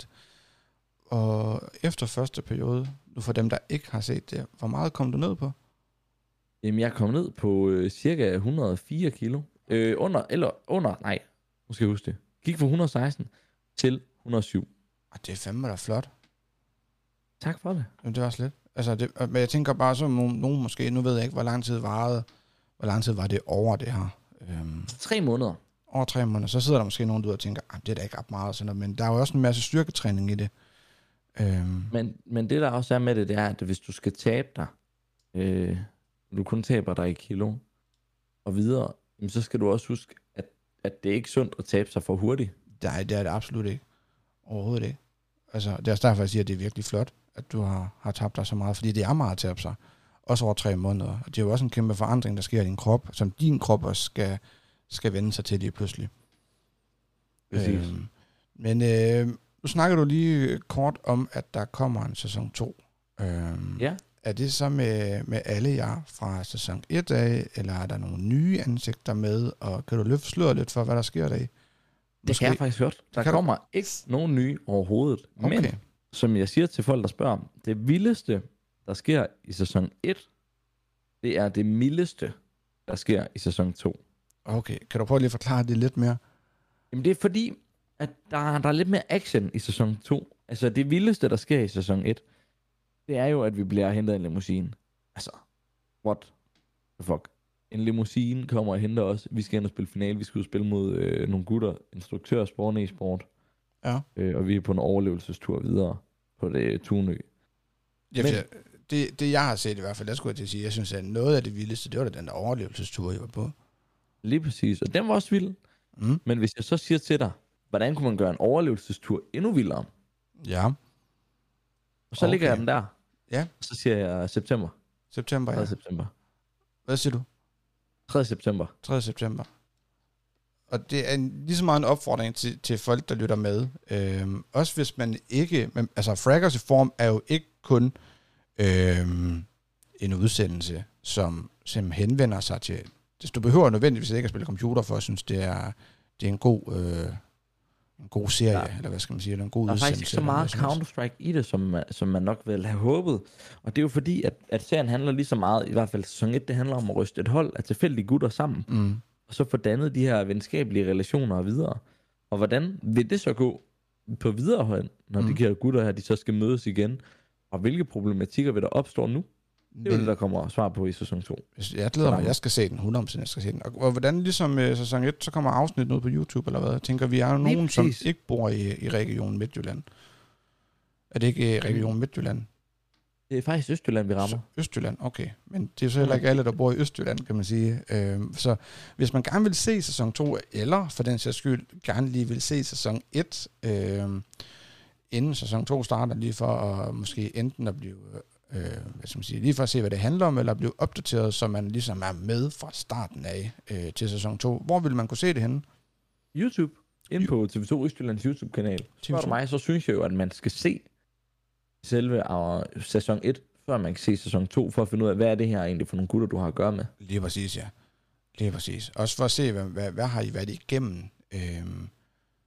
Og efter første periode, nu for dem, der ikke har set det, hvor meget kom du ned på? Jamen, jeg kom ned på øh, cirka 104 kilo. Øh, under, eller under, nej, nu skal jeg huske det. Gik fra 116 til 107. Og det er fandme da flot. Tak for det. Jamen, det var slet. Altså, det, men jeg tænker bare, så nogen, måske, nu ved jeg ikke, hvor lang tid varede, hvor lang tid var det over det her. Øhm, Tre måneder. over tre måneder, så sidder der måske nogen derude og tænker, "Ah, det er da ikke ret meget, sådan noget, men der er jo også en masse styrketræning i det. Øhm, Men, men det der også er med det, det er, at hvis du skal tabe dig, øh, du kun taber dig i kilo og videre, jamen, så skal du også huske, at, at det er ikke sundt at tabe sig for hurtigt. Nej, det er det absolut ikke. Overhovedet ikke. Altså, det er også derfor, jeg siger, at det er virkelig flot, at du har, har tabt dig så meget, fordi det er meget at tabe sig. Også over tre måneder. Og det er jo også en kæmpe forandring, der sker i din krop, som din krop også skal, skal vende sig til lige pludselig. Præcis. Øhm, men øh, nu snakker du lige kort om, at der kommer en sæson 2. Øhm, Ja. Er det så med, med alle jer fra sæson 1 af, eller er der nogle nye ansigter med, og kan du løfte sløret lidt for, hvad der sker der i? Det kan jeg faktisk godt. Der kan du- kommer ikke nogen nye overhovedet. Okay. Men, som jeg siger til folk, der spørger, det vildeste, der sker i sæson 1, det er det mildeste, der sker i sæson 2. Okay, kan du prøve lige at forklare det lidt mere? Jamen det er fordi, at der, der er lidt mere action i sæson 2. Altså det vildeste, der sker i sæson 1, det er jo, at vi bliver hentet af en limousine. Altså, what the fuck? En limousine kommer og henter os. Vi skal ind og spille finale. Vi skal ud spille mod øh, nogle gutter, instruktør, sport, e-sport. Ja. Øh, og vi er på en overlevelsestur videre på det Tunø. Ja, Men- Men, det, det, jeg har set i hvert fald, der skulle jeg til at sige, jeg synes, at noget af det vildeste, det var da den der overlevelsestur, jeg var på. Lige præcis. Og den var også vild. Mm. Men hvis jeg så siger til dig, hvordan kunne man gøre en overlevelsestur endnu vildere? Ja, Og så okay. ligger jeg den der. Ja. Og så siger jeg september. september, 3. ja. september. Hvad siger du? 3. september. 3. september. Og det er en, lige så meget en opfordring til, til folk, der lytter med. Øhm, også hvis man ikke... Men, altså, Fraggers i form er jo ikke kun øhm, en udsendelse, som, som henvender sig til... Du behøver nødvendigvis ikke at spille computer for at synes, det er, det er en god... Øh, en god serie, Ja. eller hvad skal man sige, eller en god Der er faktisk ikke så meget. Counter-Strike i det, som, man- som man nok vil have håbet. Og det er jo fordi, at, at serien handler lige så meget, i hvert fald sæson 1, det handler om at ryste et hold af tilfældige gutter sammen, Mm. og så få dannet de her venskabelige relationer videre. Og hvordan vil det så gå på videre hold, når mm. de her gutter her, de så skal mødes igen? Og hvilke problematikker vil der opstå nu? Det er det, der kommer svar på i sæson 2. Hvis- Jeg glæder mig, jeg skal se den, 100% jeg skal se den. Og, hvordan ligesom øh, sæson 1, så kommer afsnit ud på YouTube, eller hvad? Jeg tænker, vi er jo nogen, som ikke bor i, i regionen Midtjylland. Er det ikke øh, regionen Midtjylland? Det er faktisk Østjylland, vi rammer. Østjylland, okay. Men det er så heller ikke alle, der bor i Østjylland, kan man sige. Øhm, så hvis man gerne vil se sæson 2, eller for den sags skyld gerne lige vil se sæson 1, øhm, inden sæson 2 starter, lige for at måske enten at blive, øh, hvad skal man sige, lige for at se, hvad det handler om, eller blive opdateret, så man ligesom er med fra starten af øh, til sæson 2. Hvor vil man kunne se det henne? YouTube. Ind på TV2 Østjyllands YouTube-kanal. Spørger du TV2. mig, så synes jeg jo, at man skal se selve uh, sæson 1, før man kan se sæson 2, for at finde ud af, hvad er det her egentlig for nogle gutter, du har at gøre med. Lige præcis, ja. Lige præcis. Også for at se, hvad, hvad, hvad har I været igennem øhm,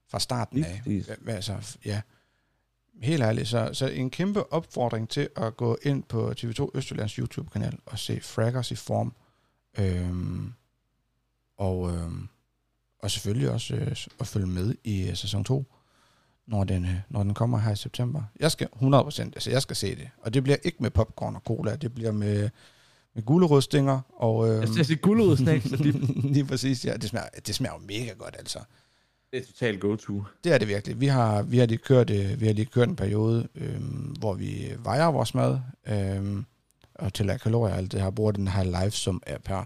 fra starten Lige af. præcis. Hvad, hvad, altså, ja. Helt ærligt, så, så en kæmpe opfordring til at gå ind på TV2 Østjyllands YouTube-kanal og se Fraggers i form. Øhm, og, øhm, og selvfølgelig også øh, at følge med i øh, sæson 2, når den, øh, når den kommer her i september. Jeg skal 100%, altså jeg skal se det. Og det bliver ikke med popcorn og cola, det bliver med, med gulerodstinger. Og, øhm, Jeg skal så de, <laughs> Lige præcis, ja. Det smager, det smager jo mega godt, altså det er totalt go-to. Det er det virkelig. Vi har, vi har lige kørt, øh, vi har lige kørt en periode, øh, hvor vi vejer vores mad, øh, og tæller kalorier og alt det her, bruger den her live som app her.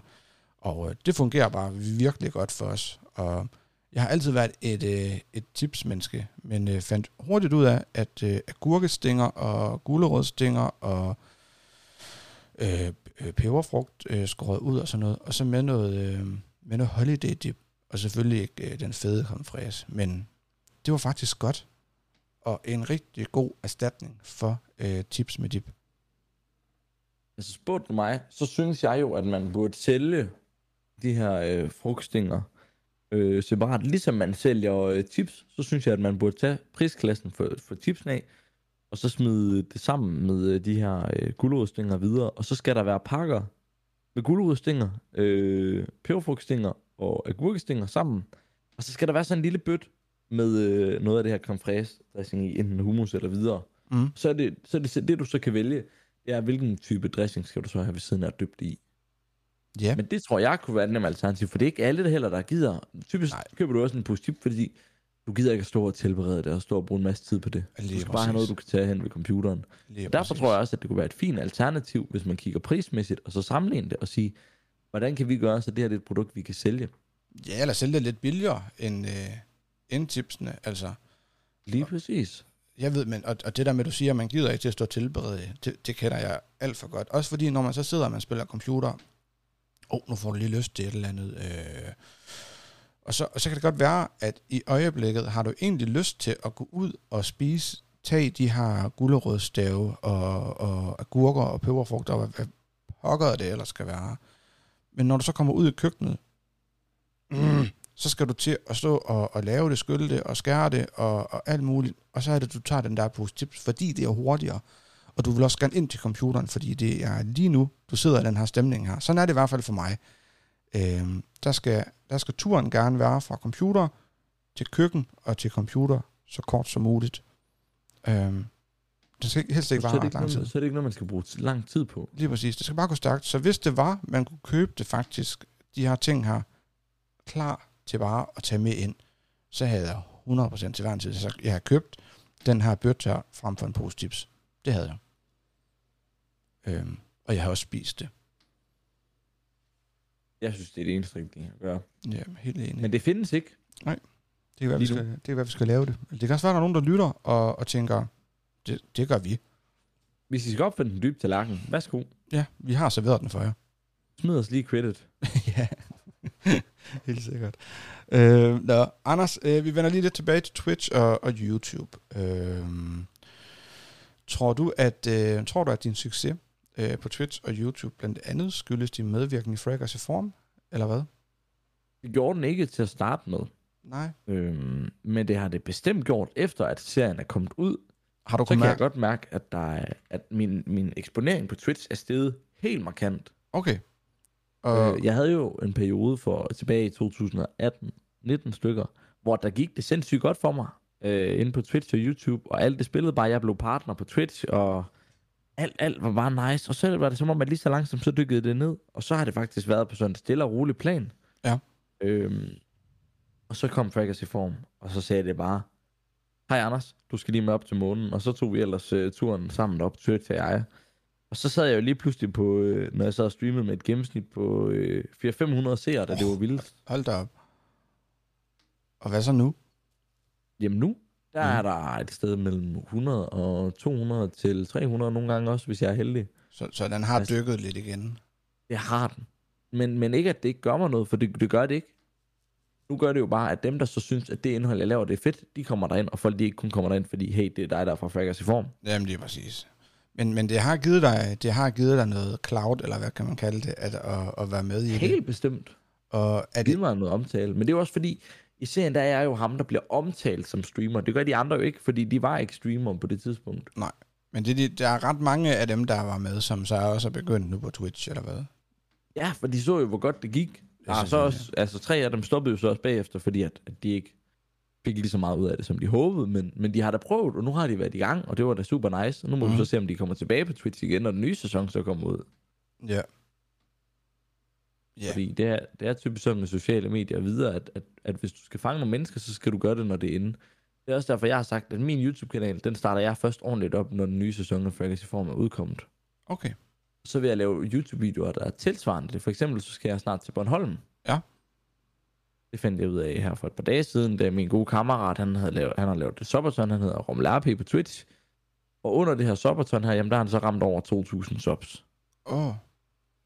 Og øh, det fungerer bare virkelig godt for os. Og jeg har altid været et, øh, et tipsmenneske, men øh, fandt hurtigt ud af, at øh, agurkestinger og gulerodstinger og øh, øh, peberfrugt øh, skåret ud og sådan noget, og så med noget, øh, med noget holiday dip, og selvfølgelig ikke øh, den fede creme men det var faktisk godt, og en rigtig god erstatning for øh, tips med dip. Altså spurgte du mig, så synes jeg jo, at man burde sælge de her øh, frugtstinger øh, separat. Ligesom man sælger øh, chips, så synes jeg, at man burde tage prisklassen for, for chipsen af, og så smide det sammen med øh, de her øh, gulerodstinger videre. Og så skal der være pakker med gulerodstinger, øh, peberfrugtstinger og agurkestinger sammen. Og så skal der være sådan en lille bøt med øh, noget af det her creme fraise dressing i, enten hummus eller videre. Mm. Så er det, så er det, det, du så kan vælge, det er, hvilken type dressing skal du så have ved siden af dybt i. Ja, Men det tror jeg kunne være et nemt alternativ, for det er ikke alle, der heller, der gider. Typisk Nej. Køber du også en pose chip, fordi du gider ikke at stå og tilberede det, og stå og bruge en masse tid på det. Lige du skal bare have noget, du kan tage hen ved computeren. lige derfor tror jeg også, at det kunne være et fint alternativ, hvis man kigger prismæssigt, og så sammenligne det og sige, hvordan kan vi gøre, så det her det er et produkt, vi kan sælge? Ja, eller sælge det lidt billigere end, øh, end tipsene. Altså, Lige præcis. jeg ved, men, og, og det der med, at du siger, at man gider ikke til at stå og tilberede, det, det kender jeg alt for godt. Også fordi, når man så sidder og man spiller computer, åh, oh, nu får du lige lyst til et eller andet. Øh, og, så, og så kan det godt være, at i øjeblikket har du egentlig lyst til at gå ud og spise tag de her gulerødstave og, og agurker og peberfrugter, og hvad, hvad pokker det ellers skal være. Men når du så kommer ud i køkkenet, mm, så skal du til at stå og, og lave det, skylle det og skære det og, og alt muligt. Og så er det, du tager den der pose chips, fordi det er hurtigere. Og du vil også gerne ind til computeren, fordi det er lige nu, du sidder i den her stemning her. Sådan er det i hvert fald for mig. Øhm, der, skal, der skal turen gerne være fra computer til køkken og til computer så kort som muligt. Øhm, det skal helst ikke er det ret lang tid. så er det ikke noget, man skal bruge lang tid på. Lige præcis. Det skal bare gå stærkt. Så hvis det var, man kunne købe det faktisk, de her ting her, klar til bare at tage med ind, så havde jeg 100% til hver en tid. Så jeg har købt den her bøtte her frem for en pose chips. Det havde jeg. Øhm, og jeg har også spist det. Jeg synes, det er det eneste rigtige at gøre. Ja, helt enig. Men det findes ikke. Det kan, være, vi skal, det kan være, vi skal lave det. Det kan også være, at der er nogen, der lytter og, og tænker, det, det gør vi. Hvis I skal opfinde den dybe tallerken, værsgo. Ja, vi har serveret den for jer. Smid os lige credit. <laughs> ja, helt sikkert. Øh, nå, Anders, øh, vi vender lige lidt tilbage til Twitch og, og YouTube. Øh, tror du, at øh, tror du, at din succes øh, på Twitch og YouTube blandt andet skyldes din medvirkning i Fraggers i form, eller hvad? Det gjorde den ikke til at starte med. Nej. Øhm, men det har det bestemt gjort, efter at serien er kommet ud. Har du Så kan kunnet jeg mærke? godt mærke, at, der er, at min, min eksponering på Twitch er steget helt markant. Okay. Og, Øh, jeg havde jo en periode for tilbage i 2018, 19 stykker, hvor der gik det sindssygt godt for mig øh, inde på Twitch og YouTube, og alt det spillede bare, jeg blev partner på Twitch, og alt, alt var bare nice, og så var det som om, at lige så langsomt, så dykkede det ned, og så har det faktisk været på sådan en stille og rolig plan. Ja. Øhm, og så kom Fraggers i form, og så sagde det bare, hej Anders, du skal lige med op til månen, og så tog vi ellers øh, turen sammen op, Twitch og jeg. Og så sad jeg jo lige pludselig på, øh, når jeg sad og streamede med et gennemsnit på øh, 400-500 seere, da det var vildt. hold da op. Og hvad så nu? Jamen nu, der Mhm. er der et sted mellem 100 og 200 til 300 nogle gange også, hvis jeg er heldig. Så, så den har Altså- dykket lidt igen. Det har den. Men, men ikke, at det ikke gør mig noget, for det, det gør det ikke. Nu gør det jo bare, at dem, der så synes, at det indhold, jeg laver, det er fedt, de kommer derind, og folk, de ikke kun kommer derind, fordi, hey, det er dig, der er fra Fraggers i form. Jamen, det er præcis. Men, men det har givet dig, det har givet dig noget cloud, eller hvad kan man kalde det, at, at, at være med i det. Helt bestemt. Og er Det mig noget omtale. Men det er også fordi, i serien, der er jeg jo ham, der bliver omtalt som streamer. Det gør de andre jo ikke, fordi de var ikke streamer på det tidspunkt. men det, det, der er ret mange af dem, der var med, som så også er begyndt nu på Twitch, eller hvad? Ja, for de så jo, hvor godt det gik. Ja, synes så jeg, også, altså tre af dem stoppede jo så også bagefter, fordi at, at de ikke fik lige så meget ud af det, som de håbede, men, men de har da prøvet, og nu har de været i gang, og det var da super nice, og nu må mm. Mhm. vi så se, om de kommer tilbage på Twitch igen, når den nye sæson så kommer ud. Ja. Ja, Fordi det er, det er typisk sådan med sociale medier videre, at, at, at hvis du skal fange nogle mennesker, så skal du gøre det, når det er inde. Det er også derfor, jeg har sagt, at min YouTube-kanal, den starter jeg først ordentligt op, når den nye sæson af i form er udkommet. okay. Så vil jeg lave YouTube-videoer, der er tilsvarende. For eksempel, så skal jeg snart til Bornholm. Ja. Det fandt jeg ud af her for et par dage siden, da min gode kammerat, han, havde lavet, han har lavet det Sopperton, han hedder Rommel RP på Twitch. Og under det her Sopperton her, jamen der har han så ramt over 2.000 subs. Åh, oh.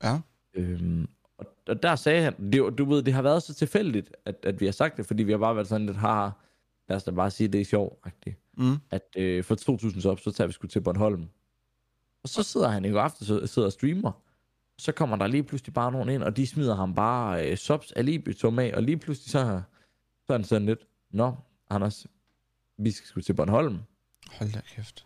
ja. Øhm, og, og der sagde han, det, du ved, det har været så tilfældigt, at, at vi har sagt det, fordi vi har bare været sådan lidt, haha, lad os da bare sige, det er sjovt, Mm. at øh, for 2.000 subs, så tager vi sgu til Bornholm. Og så sidder han i går aften, så sidder og streamer. Så kommer der lige pludselig bare nogen ind, og de smider ham bare øh, subs alibi-tom af, og lige pludselig så, så er han sådan lidt, Nå, Anders, vi skal sgu til Bornholm. Hold da kæft.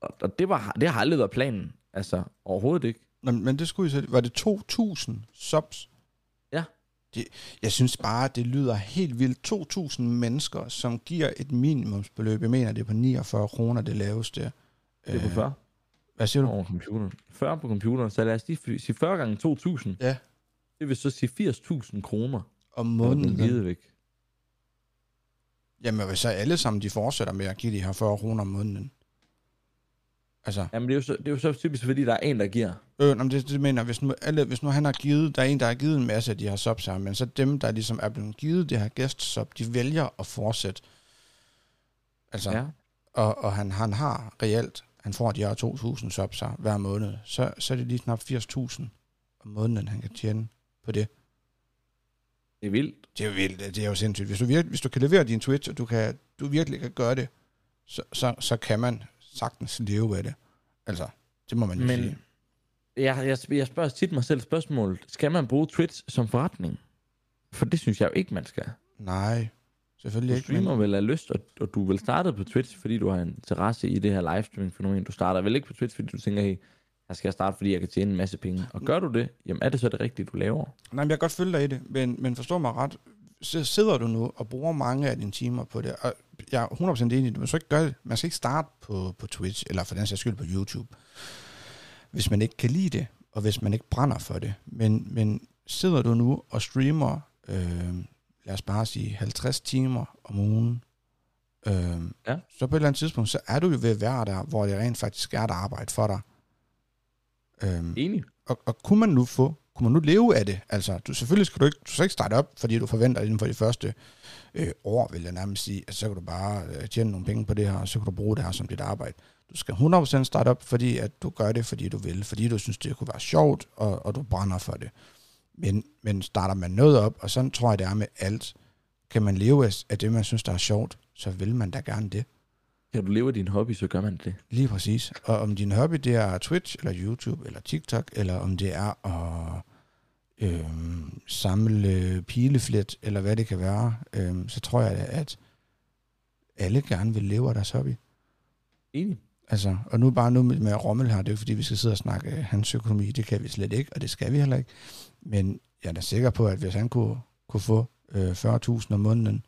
Og, og det, var, det har aldrig været planen. Altså, overhovedet ikke. Nå, men det skulle I så, var det 2.000 subs? Ja. Det, jeg synes bare, det lyder helt vildt. 2.000 mennesker, som giver et minimumsbeløb. Jeg mener, det er på 49 kroner, det laveste. Det er på Øh, 40 Hvad siger du? over computeren. 40 på computeren, så lad os lige sige 40 gange 2.000. Ja. Det vil så sige 80.000 kroner. Om Måneden. Givet væk. Jamen, hvis så alle sammen de fortsætter med at give de her 40 kroner om måneden. Altså, Jamen, det er, jo så, det er jo så typisk, fordi der er en, der giver. øh, men det, det mener hvis nu, alle, hvis nu han har givet, der er en, der har givet en masse af de her subs her, men så dem, der ligesom er blevet givet det her gæst sub, de vælger at fortsætte. Altså, Ja. og, og han, han har reelt, han får de her 2.000 subs hver måned, så, så er det lige knap 80.000 om måneden, han kan tjene på det. Det er vildt. Det er vildt, det er jo sindssygt. Hvis du, virkelig, hvis du kan levere din Twitch, og du, kan, du virkelig kan gøre det, så, så, så kan man sagtens leve af det. Altså, det må man jo Men sige. jeg, jeg, jeg spørger tit mig selv spørgsmålet, skal man bruge Twitch som forretning? For det synes jeg jo ikke, man skal. Nej, selvfølgelig Du ikke. streamer Men, vel af lyst, og, og du er vel startet på Twitch, fordi du har en interesse i det her livestreaming-fænomen. Du starter vel ikke på Twitch, fordi du tænker, hey, her skal jeg starte, fordi jeg kan tjene en masse penge. Og gør du det, jamen er det så det rigtige, du laver? nej, men jeg kan godt følge dig i det, men, men forstå mig ret. Så sidder du nu og bruger mange af dine timer på det, og jeg er 100% enig, i det, man skal ikke gøre det. Man skal ikke starte på, på Twitch, eller for den sags skyld på YouTube, hvis man ikke kan lide det, og hvis man ikke brænder for det. Men, men sidder du nu og streamer, øh, lad os bare sige 50 timer om ugen, øh, Ja. så på et eller andet tidspunkt, så er du jo ved at være der, hvor det rent faktisk er et arbejde for dig. Øh, Enig. og, og kunne man nu få, kunne man nu leve af det? Altså, du, selvfølgelig skal du ikke, du skal ikke starte op, fordi du forventer inden for de første øh, år, vil jeg nærmest sige, at så kan du bare øh, tjene nogle penge på det her, og så kan du bruge det her som dit arbejde. Du skal 100% starte op, fordi at du gør det, fordi du vil, fordi du synes, det kunne være sjovt, og, og du brænder for det. Men, men starter man noget op, og sådan tror jeg, det er med alt, kan man leve af, det, man synes, der er sjovt, så vil man da gerne det. Kan du leve af din hobby, så gør man det. Lige præcis. Og om din hobby det er Twitch, eller YouTube, eller TikTok, eller om det er at øhm, samle pileflet, eller hvad det kan være, øhm, så tror jeg, at alle gerne vil leve af deres hobby. Enig. Altså, og nu bare nu med, Rommel her, det er jo fordi, vi skal sidde og snakke øh, hans økonomi, det kan vi slet ikke, og det skal vi heller ikke. Men jeg er da sikker på, at hvis han kunne, kunne få øh, 40.000 om måneden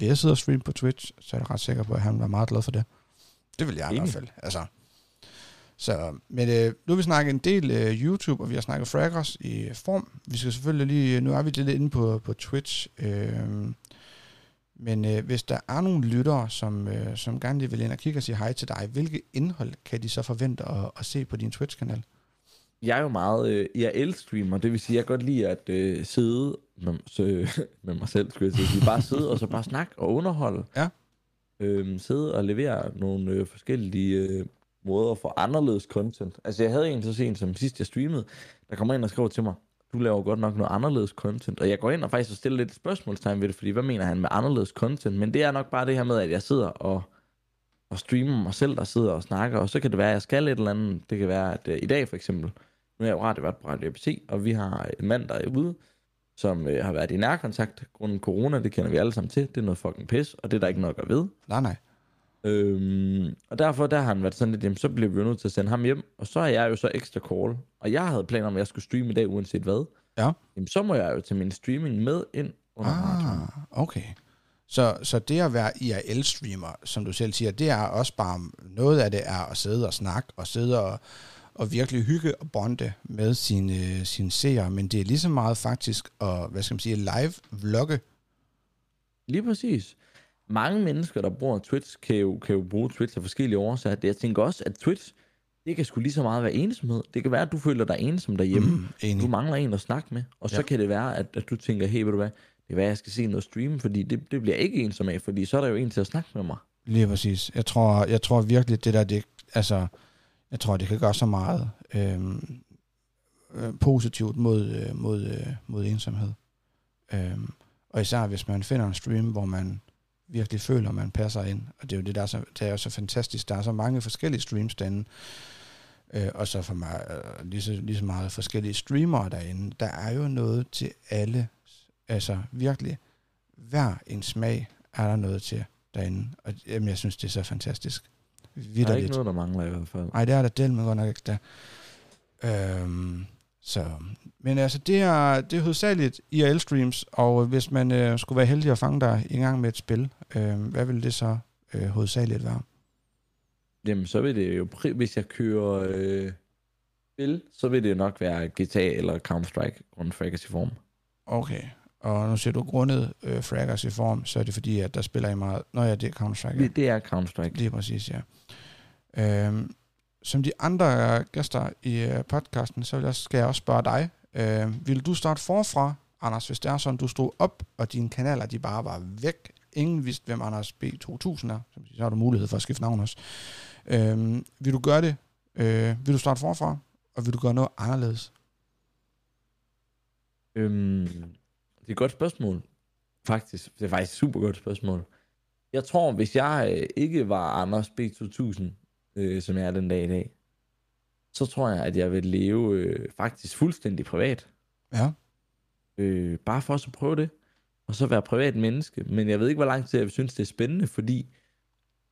ved at sidde og streame på Twitch, så er jeg ret sikker på, at han var meget glad for det. Det vil jeg i Enig. hvert fald. Altså, så, men øh, nu har vi snakket en del øh, YouTube, og vi har snakket Fraggers i form. Vi skal selvfølgelig lige, nu er vi lidt inde på, på Twitch, øh, men øh, hvis der er nogle lyttere, som, øh, som gerne lige vil ind og kigge og sige hej til dig, hvilket indhold kan de så forvente at, at se på din Twitch-kanal? Jeg er jo meget øh, IRL-streamer, det vil sige, jeg kan godt lide at øh, sidde med, sø, <laughs> med mig selv, skulle jeg sige. Bare sidde og så bare snakke og underholde. Ja. Øhm, sidde og levere nogle øh, forskellige øh, måder for anderledes content. Altså jeg havde en så sent som sidst jeg streamede, der kommer ind og skriver til mig, du laver godt nok noget anderledes content. Og jeg går ind og faktisk stiller lidt spørgsmålstegn ved det, fordi hvad mener han med anderledes content? Men det er nok bare det her med, at jeg sidder og, og streamer mig selv, der sidder og snakker, og så kan det være, at jeg skal et eller andet. Det kan være, at uh, i dag for eksempel, nu er jeg jo radiovært på Radio ABC, og vi har en mand, der er ude, som uh, har været i nærkontakt grundet corona, det kender vi alle sammen til. Det er noget fucking pis, og det er der ikke noget at gøre ved. Nej, nej. Øhm, og derfor der har han været sådan lidt, jamen så bliver vi jo nødt til at sende ham hjem, og så er jeg jo så ekstra call. Og jeg havde planer om, at jeg skulle streame i dag, uanset hvad. Ja. Jamen så må jeg jo tage min streaming med ind under radioen. Ah, okay. Så, så det at være IRL-streamer, som du selv siger, det er også bare, noget af det er at sidde og snakke, og sidde og, og virkelig hygge og bonde med sine, sine seere, men det er lige så meget faktisk at, hvad skal man sige, live-vlogge. Lige præcis. Mange mennesker, der bruger Twitch, kan jo, kan jo bruge Twitch af forskellige årsager. Det, jeg tænker også, at Twitch, det kan sgu lige så meget være ensomhed. Det kan være, at du føler dig ensom derhjemme. Mm, enig. Du mangler en at snakke med. Og så Ja. kan det være, at, at du tænker, hey, ved du hvad, det kan være, at jeg skal se noget stream, fordi det, det bliver jeg ikke ensom af, fordi så er der jo en til at snakke med mig. Lige præcis. Jeg tror, jeg tror virkelig, det der, det, altså, jeg tror, det kan gøre så meget øhm, øh, positivt mod, øh, mod, øh, mod ensomhed. Øhm, og især hvis man finder en stream, hvor man virkelig føler, man passer ind. Og det er jo det, der er så, det er jo så fantastisk. Der er så mange forskellige streams derinde. Øh, og så for mig, øh, lige, så, lige så meget forskellige streamere derinde. Der er jo noget til alle. Altså virkelig, hver en smag er der noget til derinde. Og jamen, jeg synes, det er så fantastisk. Der er ikke noget, der mangler i hvert fald. Nej, det er der del med godt nok ikke der. Øhm, så, men altså, det er, det er hovedsageligt IRL-streams, og hvis man øh, skulle være heldig at fange dig i gang med et spil, øh, hvad vil det så øh, hovedsageligt være? Jamen, så vil det jo, hvis jeg kører øh, spil, så vil det jo nok være GTA eller Counter-Strike, Fraggers i form. Okay, og nu siger du grundet øh, fraggers i form, så er det fordi, at der spiller I meget... Nå ja, det er Counter-Strike. ja. Det, det er Counter-Strike. Lige præcis, ja. Øhm, som de andre øh, gæster i øh, podcasten, så vil jeg, skal jeg også spørge dig. Øh, vil du starte forfra, Anders, hvis det er sådan, du stod op, og dine kanaler de bare var væk? Ingen vidste, hvem Anders B2000 er. Så har du mulighed for at skifte navn også. Øh, vil du gøre det? Øh, vil du starte forfra? Og vil du gøre noget anderledes? Øhm, det er et godt spørgsmål. Faktisk. Det er faktisk et super godt spørgsmål. Jeg tror, hvis jeg øh, ikke var Anders B2000, øh, som jeg er den dag i dag, så tror jeg, at jeg vil leve øh, faktisk fuldstændig privat. Ja. Øh, bare for at prøve det. Og så være privat menneske. Men jeg ved ikke, hvor lang tid jeg synes, det er spændende, fordi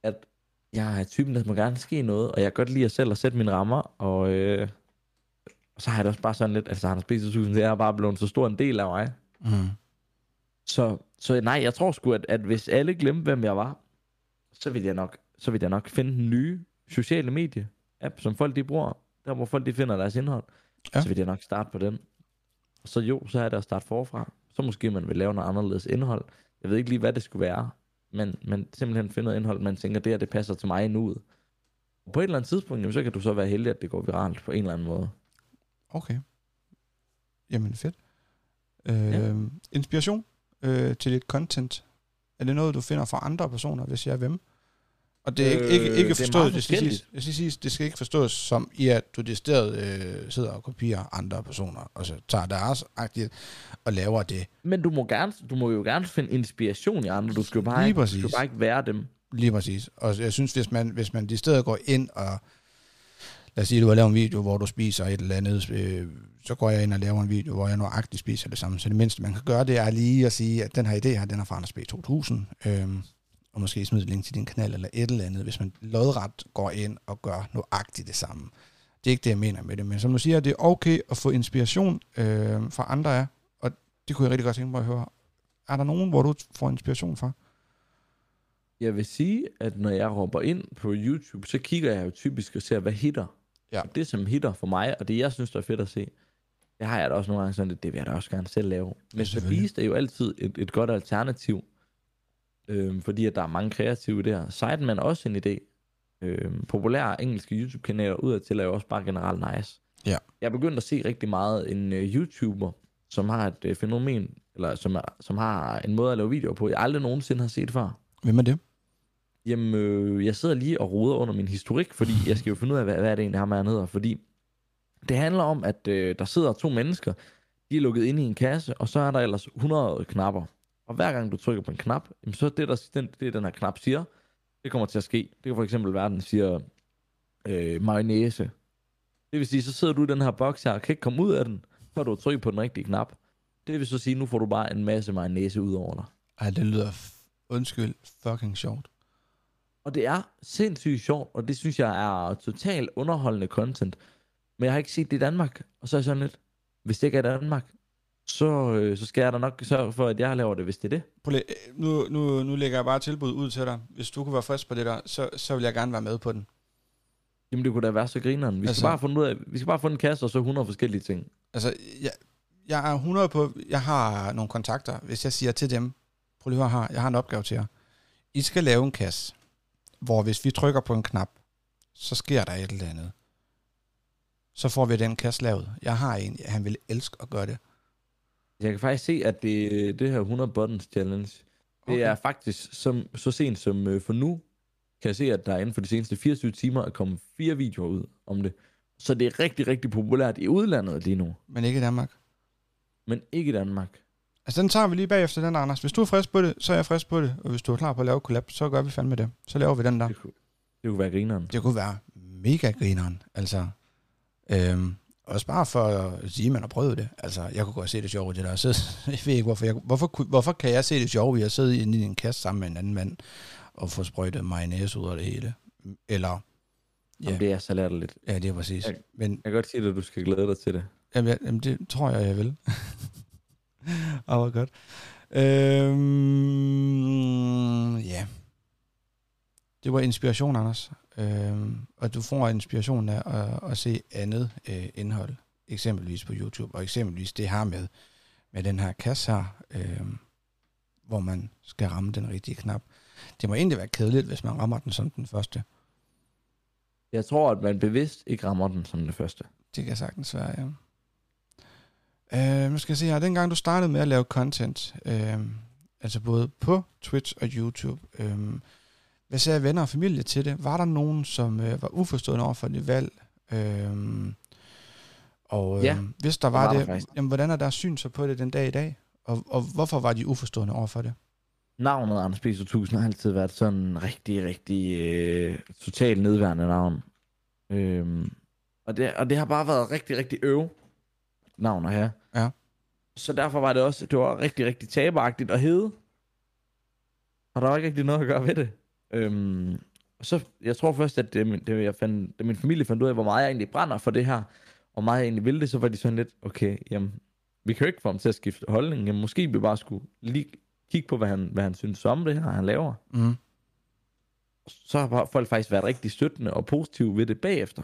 at jeg er typen, der må gerne ske noget, og jeg kan godt lide at selv at sætte mine rammer, og, øh, og så har jeg det også bare sådan lidt, altså Anders B2000, det er bare blevet så stor en del af mig. Mm. Så, så nej, jeg tror sgu, at, at hvis alle glemte, hvem jeg var, så vil jeg nok, så vil jeg nok finde den nye sociale medie app, som folk de bruger, der hvor folk de finder deres indhold. Ja. Så vil jeg nok starte på den. Så jo, så er det at starte forfra. Så måske man vil lave noget anderledes indhold. Jeg ved ikke lige, hvad det skulle være. Men, men simpelthen finde noget indhold, man tænker, det her, det passer til mig nu. Og på et eller andet tidspunkt, jamen, så kan du så være heldig, at det går viralt på en eller anden måde. Okay. Jamen fedt. Øh, ja. Inspiration øh, til dit content. Er det noget, du finder fra andre personer, hvis jeg er hvem? Og det er ikke, ikke, Øh, ikke det er forstået, meget det, skal siges, jeg skal sige, det skal ikke forstås som i, at du decideret øh, sidder og kopierer andre personer, og så tager deres agtigt og laver det Men du må, gerne, du må jo gerne finde inspiration i andre. Du skal jo bare, Lige ikke, du præcis. skal bare ikke være dem. Lige præcis. Og jeg synes, hvis man, hvis man i stedet går ind og... Lad os sige, du har lavet en video, hvor du spiser et eller andet. Øh, så går jeg ind og laver en video, hvor jeg nøjagtigt spiser det samme. Så det mindste, man kan gøre, det er lige at sige, at den her idé her, den er fra Anders B. 2000. Øhm, og måske smide et link til din kanal eller et eller andet, hvis man lodret går ind og gør nøjagtigt det samme. Det er ikke det, jeg mener med det. Men som du siger, det er okay at få inspiration øh, fra andre af. Og det kunne jeg rigtig godt tænke mig at høre. Er der nogen, hvor du får inspiration fra? Jeg vil sige, at når jeg råber ind på YouTube, så kigger jeg jo typisk og ser, hvad hitter. Ja. Og det, som hitter for mig, og det, jeg synes, der er fedt at se, det har jeg da også nogle gange sådan, lidt, det vil jeg da også gerne selv lave. Men selvfølgelig. Beast er jo altid et, et godt alternativ, øhm, fordi at der er mange kreative der. Sideman er også en idé. Øhm, populære engelske YouTube-kanaler udadtil er jo også bare generelt nice. Ja. Jeg er begyndt at se rigtig meget en uh, YouTuber, som har et uh, fænomen, eller som, er, som har en måde at lave videoer på, jeg aldrig nogensinde har set før. Hvem er det? Jamen, øh, jeg sidder lige og roder under min historik, fordi jeg skal jo finde ud af, hvad, hvad er det egentlig, ham han hedder. Fordi det handler om, at øh, der sidder to mennesker, de er lukket inde i en kasse, og så er der ellers 100 knapper. Og hver gang du trykker på en knap, jamen, så er det, der, den, det, den her knap siger, det kommer til at ske. Det kan for eksempel være, at den siger øh, mayonnaise. Det vil sige, så sidder du i den her boks her, og kan ikke komme ud af den, før du har trykket på den rigtige knap. Det vil så sige, nu får du bare en masse mayonnaise ud over dig. Ej, det lyder, f- undskyld, fucking sjovt. Og det er sindssygt sjovt, og det synes jeg er totalt underholdende content. Men jeg har ikke set det i Danmark, og så er jeg sådan lidt, hvis det ikke er i Danmark, så, øh, så skal jeg da nok sørge for, at jeg laver det, hvis det er det. Prøv lige, øh, nu, nu, nu lægger jeg bare tilbud ud til dig. Hvis du kunne være frisk på det der, så, så vil jeg gerne være med på den. Jamen det kunne da være så grineren. Vi skal, Altså- bare finde ud af, vi skal bare få en kasse og så 100 forskellige ting. Altså, jeg, jeg er 100 på, jeg har nogle kontakter. Hvis jeg siger til dem, prøv lige at høre her, jeg har en opgave til jer. I skal lave en kasse, hvor hvis vi trykker på en knap, så sker der et eller andet. Så får vi den kasse lavet. Jeg har en, han vil elske at gøre det. Jeg kan faktisk se, at det, det her 100 buttons challenge, det Okay. er faktisk som, så sent som øh, for nu, kan jeg se, at der inden for de seneste 24 timer er kommet fire videoer ud om det. Så det er rigtig, rigtig populært i udlandet lige nu, Men ikke i Danmark. men ikke i Danmark. Altså, den tager vi lige bagefter, den Anders. Hvis du er frisk på det, så er jeg frisk på det. Og hvis du er klar på at lave collab, så gør vi fandme det. Så laver vi den der. Det kunne, det kunne være grineren. Det kunne være mega grineren. Altså, øhm, også bare for at sige, at man har prøvet det. Altså, jeg kunne godt se det sjove i det der. Så, <laughs> jeg ved ikke, hvorfor, jeg, hvorfor, hvorfor kan jeg se det sjove i at sidde inde i en kasse sammen med en anden mand og få sprøjtet mayonnaise ud af det hele? Eller, Ja. Ja. Jamen, det er så lidt. ja, det er præcis. Ja. Men Jeg kan godt sige at du skal glæde dig til det. Jamen, ja, jamen det tror jeg, jeg vil. <laughs> Åh, hvor godt. Øhm, ja. Det var inspiration, Anders. Øhm, og du får inspiration af at, at se andet øh, indhold. Eksempelvis på YouTube. Og eksempelvis det her med, med den her kasse her, øhm, hvor man skal ramme den rigtige knap. Det må egentlig være kedeligt, hvis man rammer den som den første. Jeg tror, at man bevidst ikke rammer den som det første. Det kan sagtens være, ja. Øh, nu skal jeg se her. Dengang du startede med at lave content, øh, altså både på Twitch og YouTube, øh, hvad sagde venner og familie til det? Var der nogen, som øh, var uforstående over for dit valg? Øh, og øh, Ja, hvis der det var, var der det, faktisk. jamen, hvordan er deres syn så på det den dag i dag? Og, og hvorfor var de uforstående over for det? navnet Anders B. 2000 har altid været sådan en rigtig, rigtig øh, totalt nedværende navn. Øhm, og, det, og det har bare været rigtig, rigtig øv navn her. Ja. Så derfor var det også, det var rigtig, rigtig taberagtigt at hedde. Og der var ikke rigtig noget at gøre ved det. Øhm, og så, jeg tror først, at det, det, jeg fandt, da min familie fandt ud af, hvor meget jeg egentlig brænder for det her, og meget jeg egentlig ville det, så var de sådan lidt, okay, jamen, vi kan jo ikke få ham til at skifte holdning. Jamen, måske vi bare skulle lige kigge på, hvad han, hvad han synes om det her, han laver. Mm. Så har folk faktisk været rigtig støttende og positive ved det bagefter.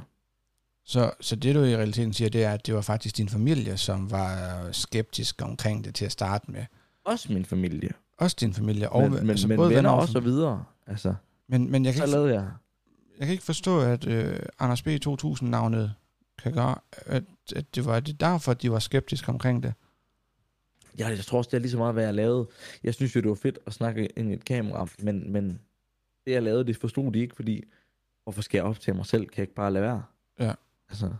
Så, så det du i realiteten siger, det er, at det var faktisk din familie, som var skeptisk omkring det til at starte med. Også min familie. Også din familie. Og, Men, men, altså, men både venner venner og også og videre. Altså, Men, men jeg, kan så ikke, lavede jeg. jeg kan ikke forstå, at øh, Anders B. 2000-navnet kan gøre, at, at det var det derfor, de var skeptiske omkring det. Ja, jeg tror også, det er lige så meget, hvad jeg lavede. Jeg synes jo, det var fedt at snakke ind i et kamera, men, men det, jeg lavede, det forstod de ikke, fordi hvorfor skal jeg optage mig selv? Kan jeg ikke bare lade være? Ja. Altså,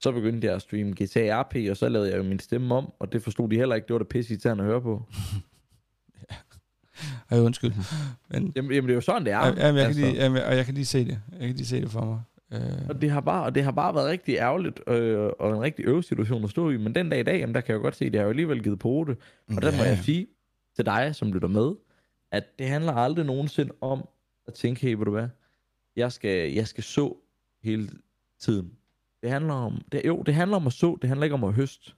så begyndte jeg at streame GTA RP, og så lavede jeg jo min stemme om, og det forstod de heller ikke. Det var da pisse irriterende at høre på. <laughs> Ej, undskyld. Men, Jamen, jamen det er jo sådan, det er. ja, jamen, jeg altså. kan lige, jamen, og jeg kan lige se det. Jeg kan lige se det for mig. Øh, Og det har bare, og det har bare været rigtig ærgerligt, øh, og en rigtig øvesituation at stå i. Men den dag i dag, jamen, der kan jeg jo godt se, at det har jo alligevel givet på det. Og der må jeg sige til dig, som lytter med, at det handler aldrig nogensinde om at tænke, hey, ved du hvad, jeg skal, jeg skal så hele tiden. Det handler om, det, jo, det handler om at så, det handler ikke om at høste.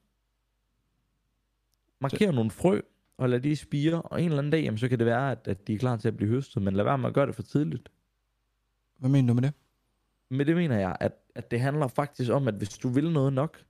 Marker nogle frø, og lad de spire, og en eller anden dag, jamen, så kan det være, at, at de er klar til at blive høstet, men lad være med at gøre det for tidligt. Hvad mener du med det? Men det mener jeg, at, at det handler faktisk om, at hvis du vil noget nok,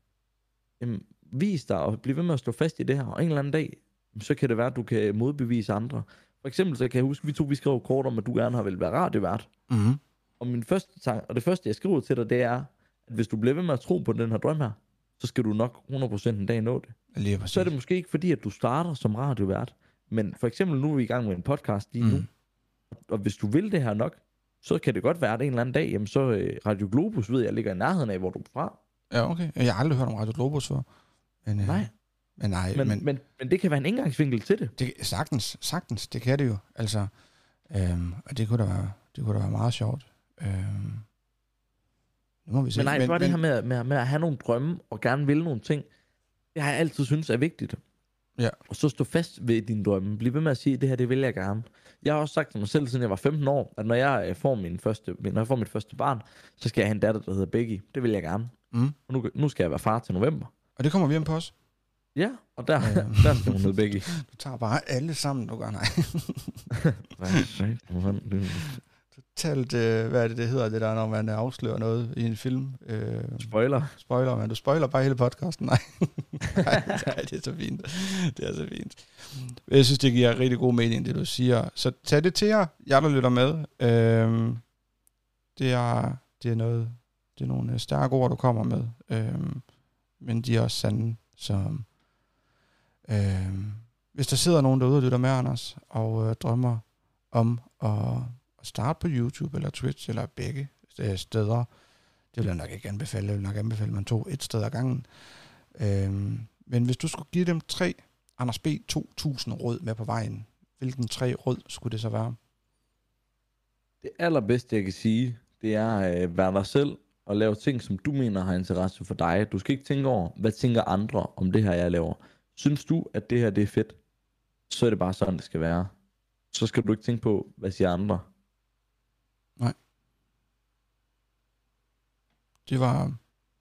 jamen, vis dig og bliv ved med at stå fast i det her, og en eller anden dag, så kan det være, at du kan modbevise andre. For eksempel så kan jeg huske, at vi to vi skrev kort om, at du gerne har vil være radiovært. Mm-hmm. Og, min første tanke, og det første, jeg skriver til dig, det er, at hvis du bliver ved med at tro på den her drøm her, så skal du nok 100% en dag nå det. Lige præcis. Så er det måske ikke fordi, at du starter som radiovært, men for eksempel nu er vi i gang med en podcast lige nu, Mm. og hvis du vil det her nok, så kan det godt være, at en eller anden dag, jamen så øh, Radio Globus ved jeg ligger i nærheden af, hvor du er fra. Ja, okay. Jeg har aldrig hørt om Radio Globus før. Men, øh, Nej. Men nej, Men, men, men, men men, men det kan være en indgangsvinkel til det. det, sagtens, sagtens, det kan det jo. Altså, øhm, og det kunne da være, det kunne da være meget sjovt. Øhm, nu må vi se. Men nej, men, bare det her med, med, med at have nogle drømme og gerne vil nogle ting, det har jeg altid synes er vigtigt. Ja. Og så stå fast ved dine drømme. Bliv ved med at sige, det her, det vil jeg gerne. Jeg har også sagt til mig selv, siden jeg var 15 år, at når jeg øh, får, min første, når jeg får mit første barn, så skal jeg have en datter, der hedder Becky. Det vil jeg gerne. Mm. Og nu, nu skal jeg være far til november. Og det kommer vi hjem på os. Ja, og der, Ja. <laughs> der skal hun hedde Becky. Du tager bare alle sammen, du gør nej. <laughs> Talt, øh, hvad er det, det hedder, det der, når man øh, afslører noget i en film. Øh, Spoiler. spoiler, men du spoiler bare hele podcasten. <laughs> Nej. nej, nej, det er så fint. Det er så fint. Jeg synes, det giver rigtig god mening, det du siger. Så tag det til jer, jer der lytter med. Øhm, det, er, det er noget, det er nogle øh, stærke ord, du kommer med. Øhm, men de er også sande. Så øhm, hvis der sidder nogen derude og lytter med, Anders, og øh, drømmer om at, at starte på YouTube eller Twitch eller begge øh, steder, det vil jeg nok ikke anbefale. Jeg vil nok anbefale, at man tog et sted ad gangen. Øhm, men hvis du skulle give dem tre Anders B. 2000 råd med på vejen, hvilken tre råd skulle det så være? Det allerbedste, jeg kan sige, det er at øh, være dig selv og lave ting, som du mener har interesse for dig. Du skal ikke tænke over, hvad tænker andre om det her, jeg laver. Synes du, at det her det er fedt, så er det bare sådan, det skal være. Så skal du ikke tænke på, hvad siger andre. Det var,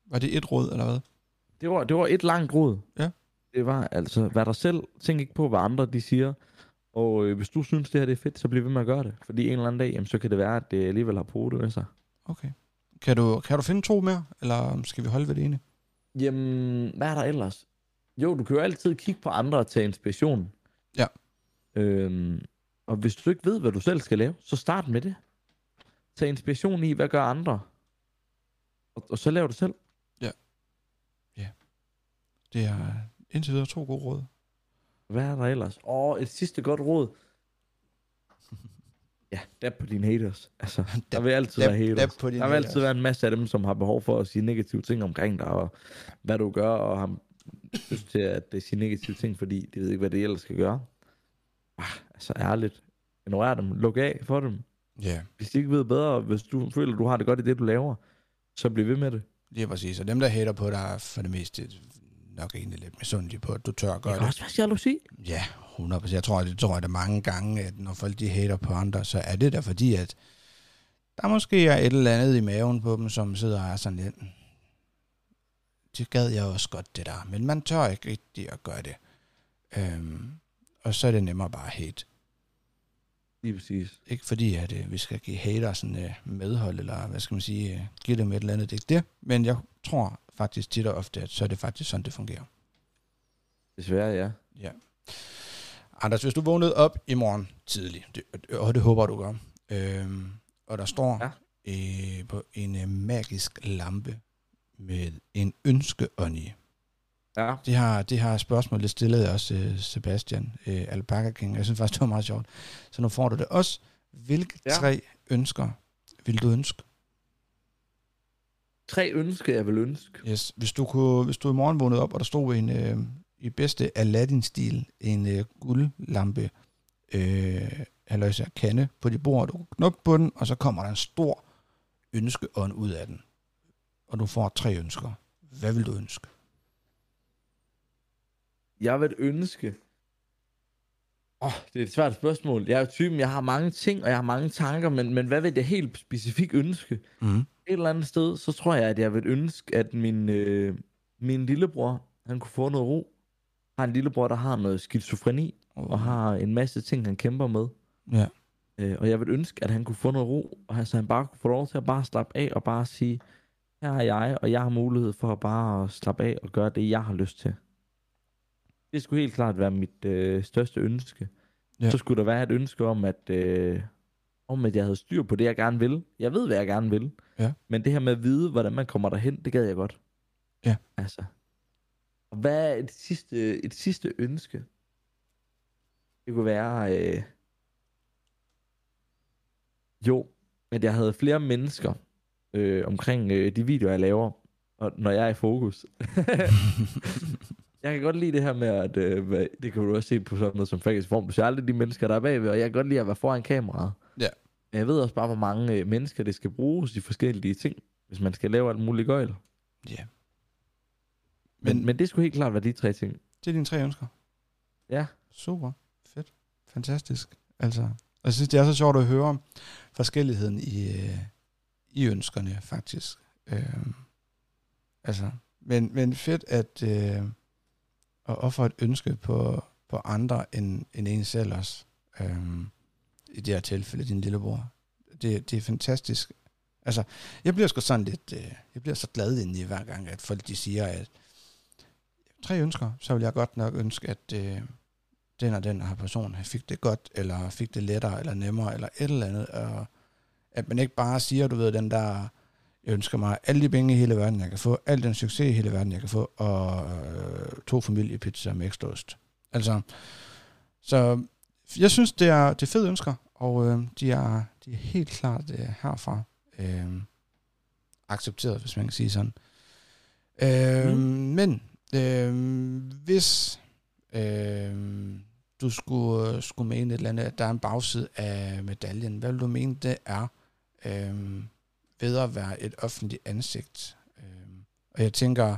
var det et råd, eller hvad? Det var, det var et langt råd. Ja. Det var altså, vær dig selv. Tænk ikke på, hvad andre de siger. Og øh, hvis du synes, det her det er fedt, så bliv ved med at gøre det. Fordi en eller anden dag, jamen, så kan det være, at det alligevel har på det med sig. Okay. Kan du, kan du finde to mere, eller skal vi holde ved det ene? Jamen, hvad er der ellers? Jo, du kan jo altid kigge på andre og tage inspiration. Ja. Øhm, og hvis du ikke ved, hvad du selv skal lave, så start med det. Tag inspiration i, hvad gør andre. Og, og så lav det selv. Det er indtil videre to gode råd. Hvad er der ellers? Åh, et sidste godt råd. <laughs> Ja, dab på dine haters. Altså, der vil altid dab- være haters. dab på dine der vil altid haters. være en masse af dem, som har behov for at sige negative ting omkring dig, og hvad du gør, og har lyst til at øh, sige negative ting, fordi de ved ikke, hvad det ellers skal gøre. ah, altså ærligt, ignorer dem, luk af for dem. Ja, Hvis de ikke ved bedre, hvis du føler, du har det godt i det, du laver, så bliv ved med det. lige præcis. Og dem, der hater på dig, er for det meste nok egentlig lidt misundelige på, at du tør at gøre Det det. kan også være jalousi. Ja, 100%. Jeg tror, det tror jeg da mange gange, at når folk de hater på andre, så er det da fordi, at der måske er et eller andet i maven på dem, som sidder og er sådan lidt, det gad jeg også godt det der, men man tør ikke rigtig at gøre det. Øhm, og så er det nemmere bare at hate. Lige præcis. Ikke fordi, at øh, vi skal give hater sådan øh, medhold, eller hvad skal man sige, øh, give dem et eller andet, det er ikke det. Men jeg tror faktisk tit og ofte, at så er det faktisk sådan, det fungerer. Desværre, ja. Ja. Anders, hvis du vågnede op i morgen tidligt, det, og det håber du gør, øhm, og der står ja. øh, på en øh, magisk lampe med en ønskeånd i. Ja. Det har, det har spørgsmålet stillet også øh, Sebastian, øh, Alpaca King. Jeg synes faktisk, det var meget sjovt. Så nu får du det også. Hvilke Ja. tre ønsker vil du ønske? Tre ønsker, jeg vil ønske. Yes. Hvis, du kunne, hvis du i morgen vågnede op, og der stod en, øh, i bedste Aladdin-stil, en øh, guldlampe, øh, eller kande på dit bord, du knuppe på den, og så kommer der en stor ønskeånd ud af den. Og du får tre ønsker. Hvad vil du ønske? Jeg vil ønske... Åh, oh, det er et svært spørgsmål. Jeg er typen, jeg har mange ting, og jeg har mange tanker, men, men hvad vil jeg helt specifikt ønske? Mm. Et eller andet sted, så tror jeg, at jeg vil ønske, at min, øh, min lillebror, han kunne få noget ro. Har en lillebror, der har noget skizofreni, og har en masse ting, han kæmper med. Ja. Øh, og jeg vil ønske, at han kunne få noget ro, og han, så han bare kunne få lov til at bare slappe af, og bare sige, her er jeg, og jeg har mulighed for at bare slappe af og gøre det, jeg har lyst til. Det skulle helt klart være mit øh, største ønske. Ja. Så skulle der være et ønske om, at, øh, om, at jeg havde styr på det, jeg gerne vil. Jeg ved, hvad jeg gerne vil. Ja. Men det her med at vide, hvordan man kommer derhen, det gad jeg godt. Ja. Altså. Og hvad er et sidste, et sidste ønske? Det kunne være... Øh, jo, at jeg havde flere mennesker øh, omkring øh, de videoer, jeg laver, og når jeg er i fokus. <laughs> <laughs> jeg kan godt lide det her med, at øh, det kan du også se på sådan noget som faktisk form. Du ser aldrig de mennesker, der er bagved, og jeg kan godt lide at være foran kameraet. Ja. Men jeg ved også bare, hvor mange øh, mennesker det skal bruges i forskellige ting, hvis man skal lave alt muligt gøjl. Ja. Men, Men- men det skulle helt klart være de tre ting. Det er dine tre ønsker. Ja. Super. Fedt. Fantastisk. Altså, og jeg synes, det er så sjovt at høre forskelligheden i, øh, i ønskerne, faktisk. Øhm, altså, men, men fedt at, øh, at ofre et ønske på, på andre end, end en selv også. Øhm, I det her tilfælde, din lillebror. Det, det er fantastisk. Altså, jeg bliver sgu sådan lidt, øh, jeg bliver så glad indeni hver gang, at folk de siger, at tre ønsker, så vil jeg godt nok ønske, at øh, den og den her person fik det godt, eller fik det lettere, eller nemmere, eller et eller andet. Og at man ikke bare siger, du ved, den der, jeg ønsker mig alle de penge i hele verden, jeg kan få, al den succes i hele verden, jeg kan få, og øh, to familiepizzaer med ekstra ost. Altså, så jeg synes, det er, det er fede ønsker, og øh, de, er, de er helt klart øh, herfra øh, accepteret, hvis man kan sige sådan. Øh, Mm. Men øh, hvis øh, du skulle, skulle mene et eller andet, at der er en bagside af medaljen, hvad vil du mene, det er øh, ved at være et offentligt ansigt? Øh, og jeg tænker,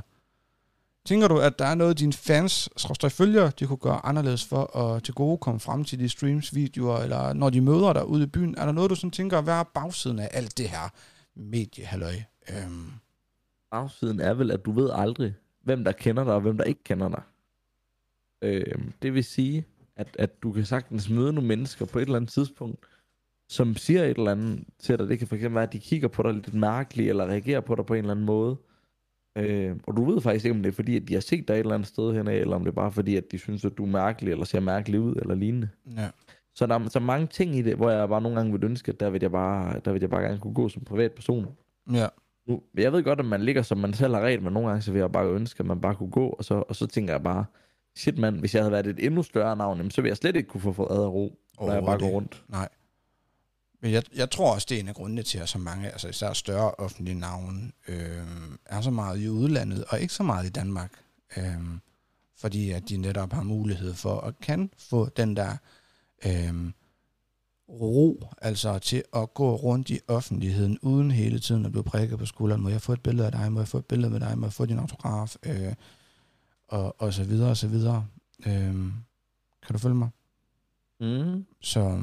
tænker du, at der er noget, dine fans, skråstrej følgere, de kunne gøre anderledes for at til gode komme frem til de streams, videoer, eller når de møder dig ude i byen, er der noget, du sådan tænker, hvad er bagsiden af alt det her mediehalløj? Øh, Bagsiden er vel, at du ved aldrig, hvem der kender dig, og hvem der ikke kender dig. Øh, det vil sige, at, at du kan sagtens møde nogle mennesker på et eller andet tidspunkt, som siger et eller andet til dig. Det kan fx være, at de kigger på dig lidt mærkeligt, eller reagerer på dig på en eller anden måde. Øh, og du ved faktisk ikke, om det er fordi, at de har set dig et eller andet sted henad, eller om det er bare fordi, at de synes, at du er mærkelig, eller ser mærkelig ud, eller lignende. ja. Så der er så mange ting i det, hvor jeg bare nogle gange vil ønske, at der vil jeg bare, der vil jeg bare gerne kunne gå som privatperson. Ja. Nu, jeg ved godt, at man ligger, som man selv har ret, men nogle gange så vil jeg bare ønske, at man bare kunne gå, og så, og så tænker jeg bare, shit mand, hvis jeg havde været et endnu større navn, jamen, så ville jeg slet ikke kunne få fået ad og ro, når jeg bare går rundt. Nej. Men jeg, jeg tror også, det er en af grundene til, at så mange, altså især større offentlige navne, øh, er så meget i udlandet, og ikke så meget i Danmark. Øh, fordi at de netop har mulighed for at kan få den der øhm, ro, altså til at gå rundt i offentligheden, uden hele tiden at blive prikket på skulderen. Må jeg få et billede af dig? Må jeg få et billede med dig? Må jeg få din autograf? Øh, og, og så videre, og så videre. Øhm, kan du følge mig? Mm. Så,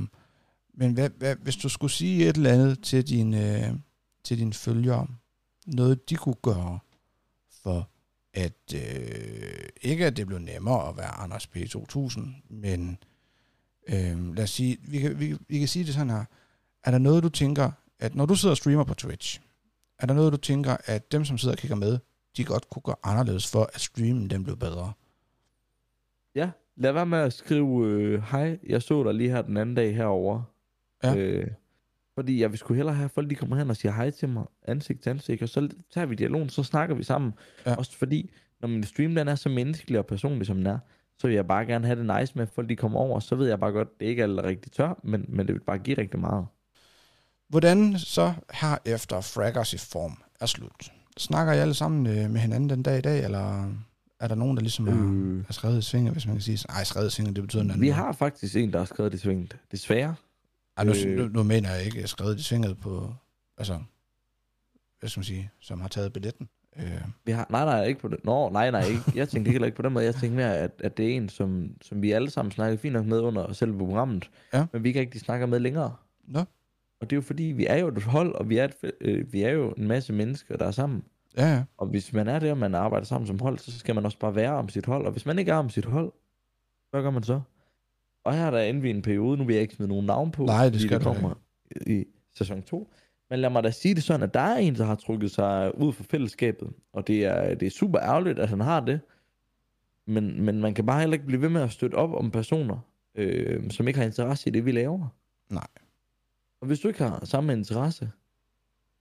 men hvad, hvad, hvis du skulle sige et eller andet til dine, øh, til dine følgere, noget de kunne gøre for at øh, ikke at det blev nemmere at være Anders P2000, men øh, lad os sige, vi kan, vi, vi kan sige det sådan her, er der noget du tænker, at når du sidder og streamer på Twitch, er der noget du tænker, at dem som sidder og kigger med, de godt kunne gøre anderledes for, at streamen den blev bedre? Ja, lad være med at skrive, øh, hej, jeg så dig lige her den anden dag herover. Ja. Øh, fordi jeg vil sgu hellere have, at folk de kommer hen og siger hej til mig, ansigt til ansigt, og så tager vi dialogen, så snakker vi sammen. Ja. Også fordi, når min stream den er så menneskelig og personlig, som den er, så vil jeg bare gerne have det nice med, at folk de kommer over, så ved jeg bare godt, det er ikke alt rigtig tør, men, men det vil bare give rigtig meget. Hvordan så her efter Fraggers i form er slut? Snakker I alle sammen øh, med hinanden den dag i dag, eller er der nogen, der ligesom Øh. har skrevet i svinget, hvis man kan sige? Nej, skrevet i svinget, det betyder noget andet. Vi har faktisk en, der har skrevet det svinget. Desværre. Ej, nu, øh. nu, nu mener jeg ikke skrevet i svinget på, altså, hvad skal man sige, som har taget billetten. Øh, Vi har, nej, nej, ikke på det. Nå, nej, nej, ikke. Jeg tænkte heller ikke på den måde. Jeg tænkte mere, at, at det er en, som, som vi alle sammen snakker fint nok med under selve programmet. Ja. Men vi kan ikke rigtig snakke med længere. Nå. Og det er jo fordi, vi er jo et hold, og vi er, et, øh, vi er jo en masse mennesker, der er sammen. ja, ja. Og hvis man er der, og man arbejder sammen som hold, så skal man også bare være om sit hold. Og hvis man ikke er om sit hold, hvad gør man så? Og her er der inde i en periode, nu vil jeg ikke smide nogen navn på, Nej, det skal du kommer i sæson 2. Men lad mig da sige det sådan, at der er en, der har trykket sig ud fra fællesskabet, og det er, det er super ærgerligt, at han har det. Men, men man kan bare heller ikke blive ved med at støtte op om personer, øh, som ikke har interesse i det, vi laver. Nej. Og hvis du ikke har samme interesse,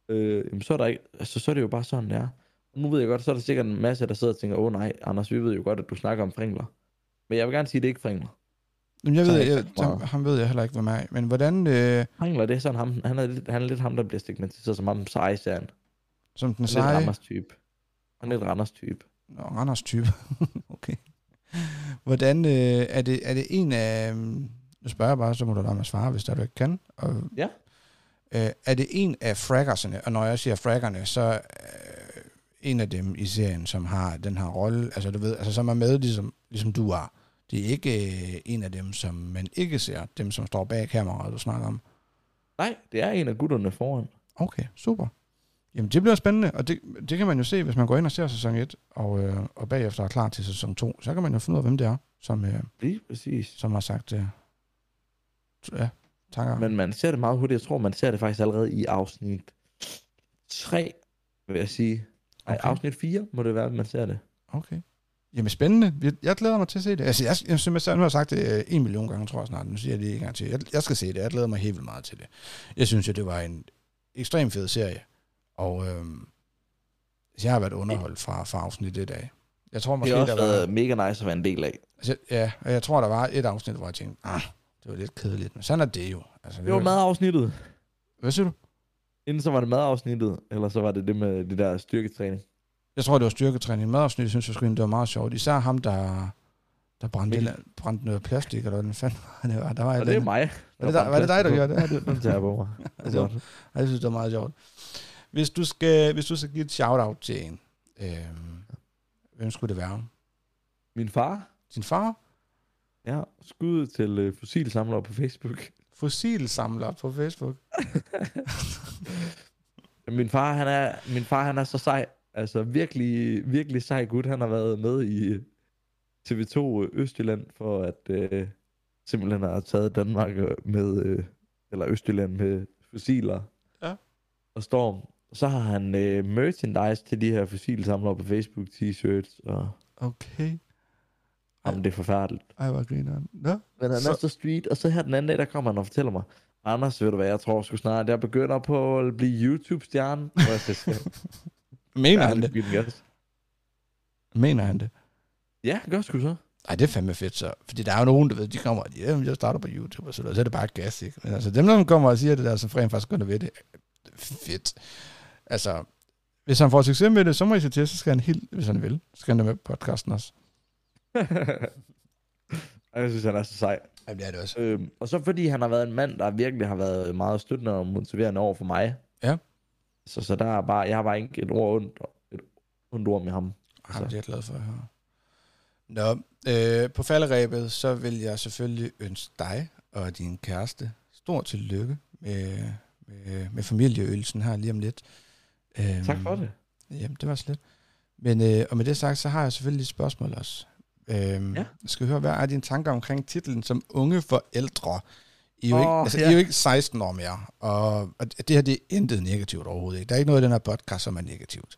øh, så, er der ikke, altså, så er det jo bare sådan, det er. Og nu ved jeg godt, så er der sikkert en masse, der sidder og tænker, åh oh, nej, Anders, vi ved jo godt, at du snakker om fringler. Men jeg vil gerne sige, at det er ikke fringler. Men jeg ved, jeg jeg, ham, ved jeg heller ikke, hvem er. Men hvordan, øh, Fringler, det sådan ham, han er, lidt, han er lidt ham, der bliver stigmatiseret som ham seje, ser han. som den Han er lidt seje, Randers type. Han er lidt Randers type. Nå, Randers type. <laughs> okay. Hvordan, øh, er, det, er det en af, øhm, nu spørger jeg bare, så må du lade mig svare, hvis der du ikke kan. Og, Ja. Øh, er det en af fraggersene, og når jeg siger fraggerne, så øh, en af dem i serien, som har den her rolle, altså du ved, altså som er med, ligesom, ligesom du er. Det er ikke øh, en af dem, som man ikke ser, dem som står bag kameraet, du snakker om. Nej, det er en af gutterne foran. Okay, super. Jamen, det bliver spændende, og det, det kan man jo se, hvis man går ind og ser sæson 1, og, øh, og bagefter er klar til sæson 2, så kan man jo finde ud af, hvem det er, som, øh, Lige præcis. som har sagt, øh, ja, takker. Men man ser det meget hurtigt. Jeg tror, man ser det faktisk allerede i afsnit 3, vil jeg sige. Nej, Okay. afsnit 4 må det være, man ser det. Okay. Jamen spændende. Jeg, glæder mig til at se det. Altså, jeg, jeg, som jeg, nu har sagt det øh, en million gange, tror jeg snart. Nu siger jeg det en gang til. Jeg, jeg skal se det. Jeg glæder mig helt vildt meget til det. Jeg synes jo, det var en ekstremt fed serie. Og øhm, jeg har været underholdt fra, fra afsnit et af. Jeg tror Det måske, har også der var... været mega nice at være en del af. Altså, ja, og jeg tror, der var et afsnit, hvor jeg tænkte, ah, det var lidt kedeligt. Men sådan er det jo. Altså, Det var madafsnittet. Hvad siger du? Inden så var det madafsnittet, eller så var det det med det der styrketræning. Jeg tror, det var styrketræning. Madafsnit, synes jeg egentlig, det var meget sjovt. Især ham, der, der brændte, Mikkel. brændte noget plastik, eller hvad den fanden var. Det var, der var Og det er mig. Var det, dig, var det dig, der gjorde det? Det, jeg på mig. Er. <laughs> Ej, Jeg synes, det var meget sjovt. Hvis du skal, hvis du skal give et shout-out til en, øh, hvem skulle det være? Min far, Din far? ja, skud til øh, fossilsamlere på Facebook. Fossilsamler på Facebook. <laughs> Min far, han er, min far, han er så sej. Altså virkelig, virkelig sej gut. Han har været med i TV2 Østjylland for at øh, simpelthen have taget Danmark med, øh, eller Østjylland med fossiler Ja. og storm. Så har han øh, merchandise til de her fossilsamlere på Facebook, t-shirts og... Okay. Jamen, det er forfærdeligt. Ej, hvor griner Nå? Men han Så- er så street, og så her den anden dag, der kommer han og fortæller mig, Anders, ved du hvad, jeg tror sgu snart, jeg begynder på at blive YouTube-stjerne. Og jeg siger, Mener ja, han det? gas. Mener han det? Ja, gør sgu så. Ej, det er fandme fedt så. Fordi der er jo nogen, der ved, de kommer og "Jamen, jeg starter på YouTube, og så, så er det bare gas, ikke? Men altså, dem, der kommer og siger det der, som rent faktisk gør det ved det, fedt. Altså, hvis han får succes med det, så må I se til, så skal han helt, hvis han vil, så skal han da med på podcasten også. <laughs> Jeg synes, han er så sej. Ja, det er det også. Øhm, og så fordi han har været en mand, der virkelig har været meget støttende og motiverende over for mig. Ja. Så, så der er bare, jeg har bare ikke et ord ondt, et ondt ord med ham. Jamen, det er jeg glad for at høre. Nå, øh, på falderæbet, så vil jeg selvfølgelig ønske dig og din kæreste stort tillykke med, med, med familieøvelsen her lige om lidt. Øhm, Tak for det. Jamen, det var slet. Men, øh, og med det sagt, så har jeg selvfølgelig et spørgsmål også. Øhm, Ja. Jeg skal høre, hvad er dine tanker omkring titlen som unge forældre? I er jo, ikke, Åh, altså, I ja. er jo ikke 16 år mere, og, og det her det er intet negativt overhovedet. Ikke? Der er ikke noget i den her podcast, som er negativt.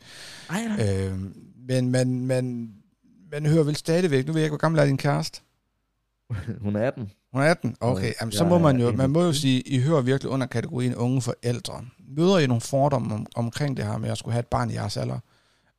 Ej, nej. Øhm, men man, man, man hører vel stadigvæk, nu ved jeg ikke, hvor gammel er din kæreste? <laughs> Hun er 18. Hun er 18? Okay, Ja, jamen, så må man jo, man må jo 21. sige, I hører virkelig under kategorien unge forældre. Møder I nogle fordomme om, omkring det her med at skulle have et barn i jeres alder?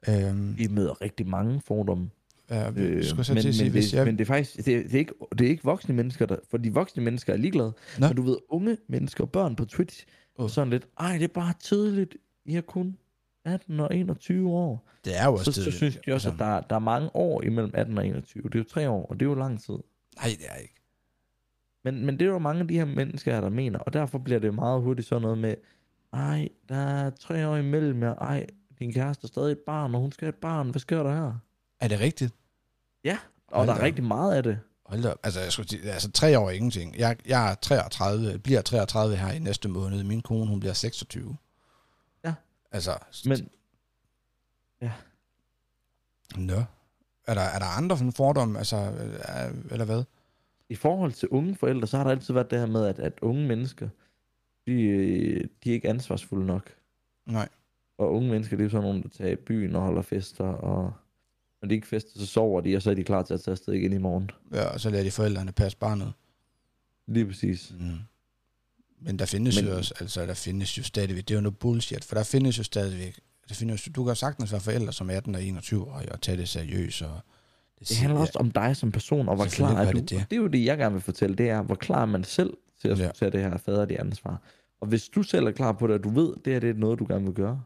Øhm, Vi møder rigtig mange fordomme. Øh, Øh, jeg så men, til at sige, men, hvis det, jeg... men det er faktisk det er, det er ikke, det er ikke voksne mennesker, der, for de voksne mennesker er ligeglade. Nå. Men du ved, unge mennesker, børn på Twitch, uh. sådan lidt, ej, det er bare tidligt. I er kun 18 og 21 år. det er jo også Så, så tidligt. synes de også, at Altså, der, der er mange år imellem 18 og 21. Det er jo tre år, og det er jo lang tid. Nej, det er ikke. Men, men det er jo mange af de her mennesker, der mener, og derfor bliver det meget hurtigt sådan noget med, ej, der er tre år imellem jer, ej, din kæreste er stadig et barn, og hun skal have et barn, hvad sker der her? Er det rigtigt? Ja, og Hold der da er op. rigtig meget af det. Hold da op. Altså, jeg skulle sige, altså tre år er ingenting. Jeg, jeg er 33, bliver 33 her i næste måned. Min kone, hun bliver 26. Ja. Altså, Men Nå. Er der, er der andre sådan fordomme, altså, øh, eller hvad? i forhold til unge forældre, så har der altid været det her med, at, at unge mennesker, de, øh, de er ikke ansvarsfulde nok. Nej. Og unge mennesker, det er sådan nogle, der tager i byen og holder fester, og når de ikke fester, så sover de, og så er de klar til at tage afsted igen i morgen. Ja, og så lader de forældrene passe barnet. Lige præcis. Mm. Men der findes Men- jo også, altså der findes jo stadigvæk, det er jo noget bullshit, for der findes jo stadigvæk, der findes, du kan sagtens være forældre som 18 og 21 år, og tage det seriøst, og det, Det handler også om dig som person, og hvor klar er du. det det. Er jo det, jeg gerne vil fortælle, det er, hvor klar er man selv til at Ja. tage det her faderlige ansvar. Og hvis du selv er klar på det, og du ved, det her det er noget, du gerne vil gøre,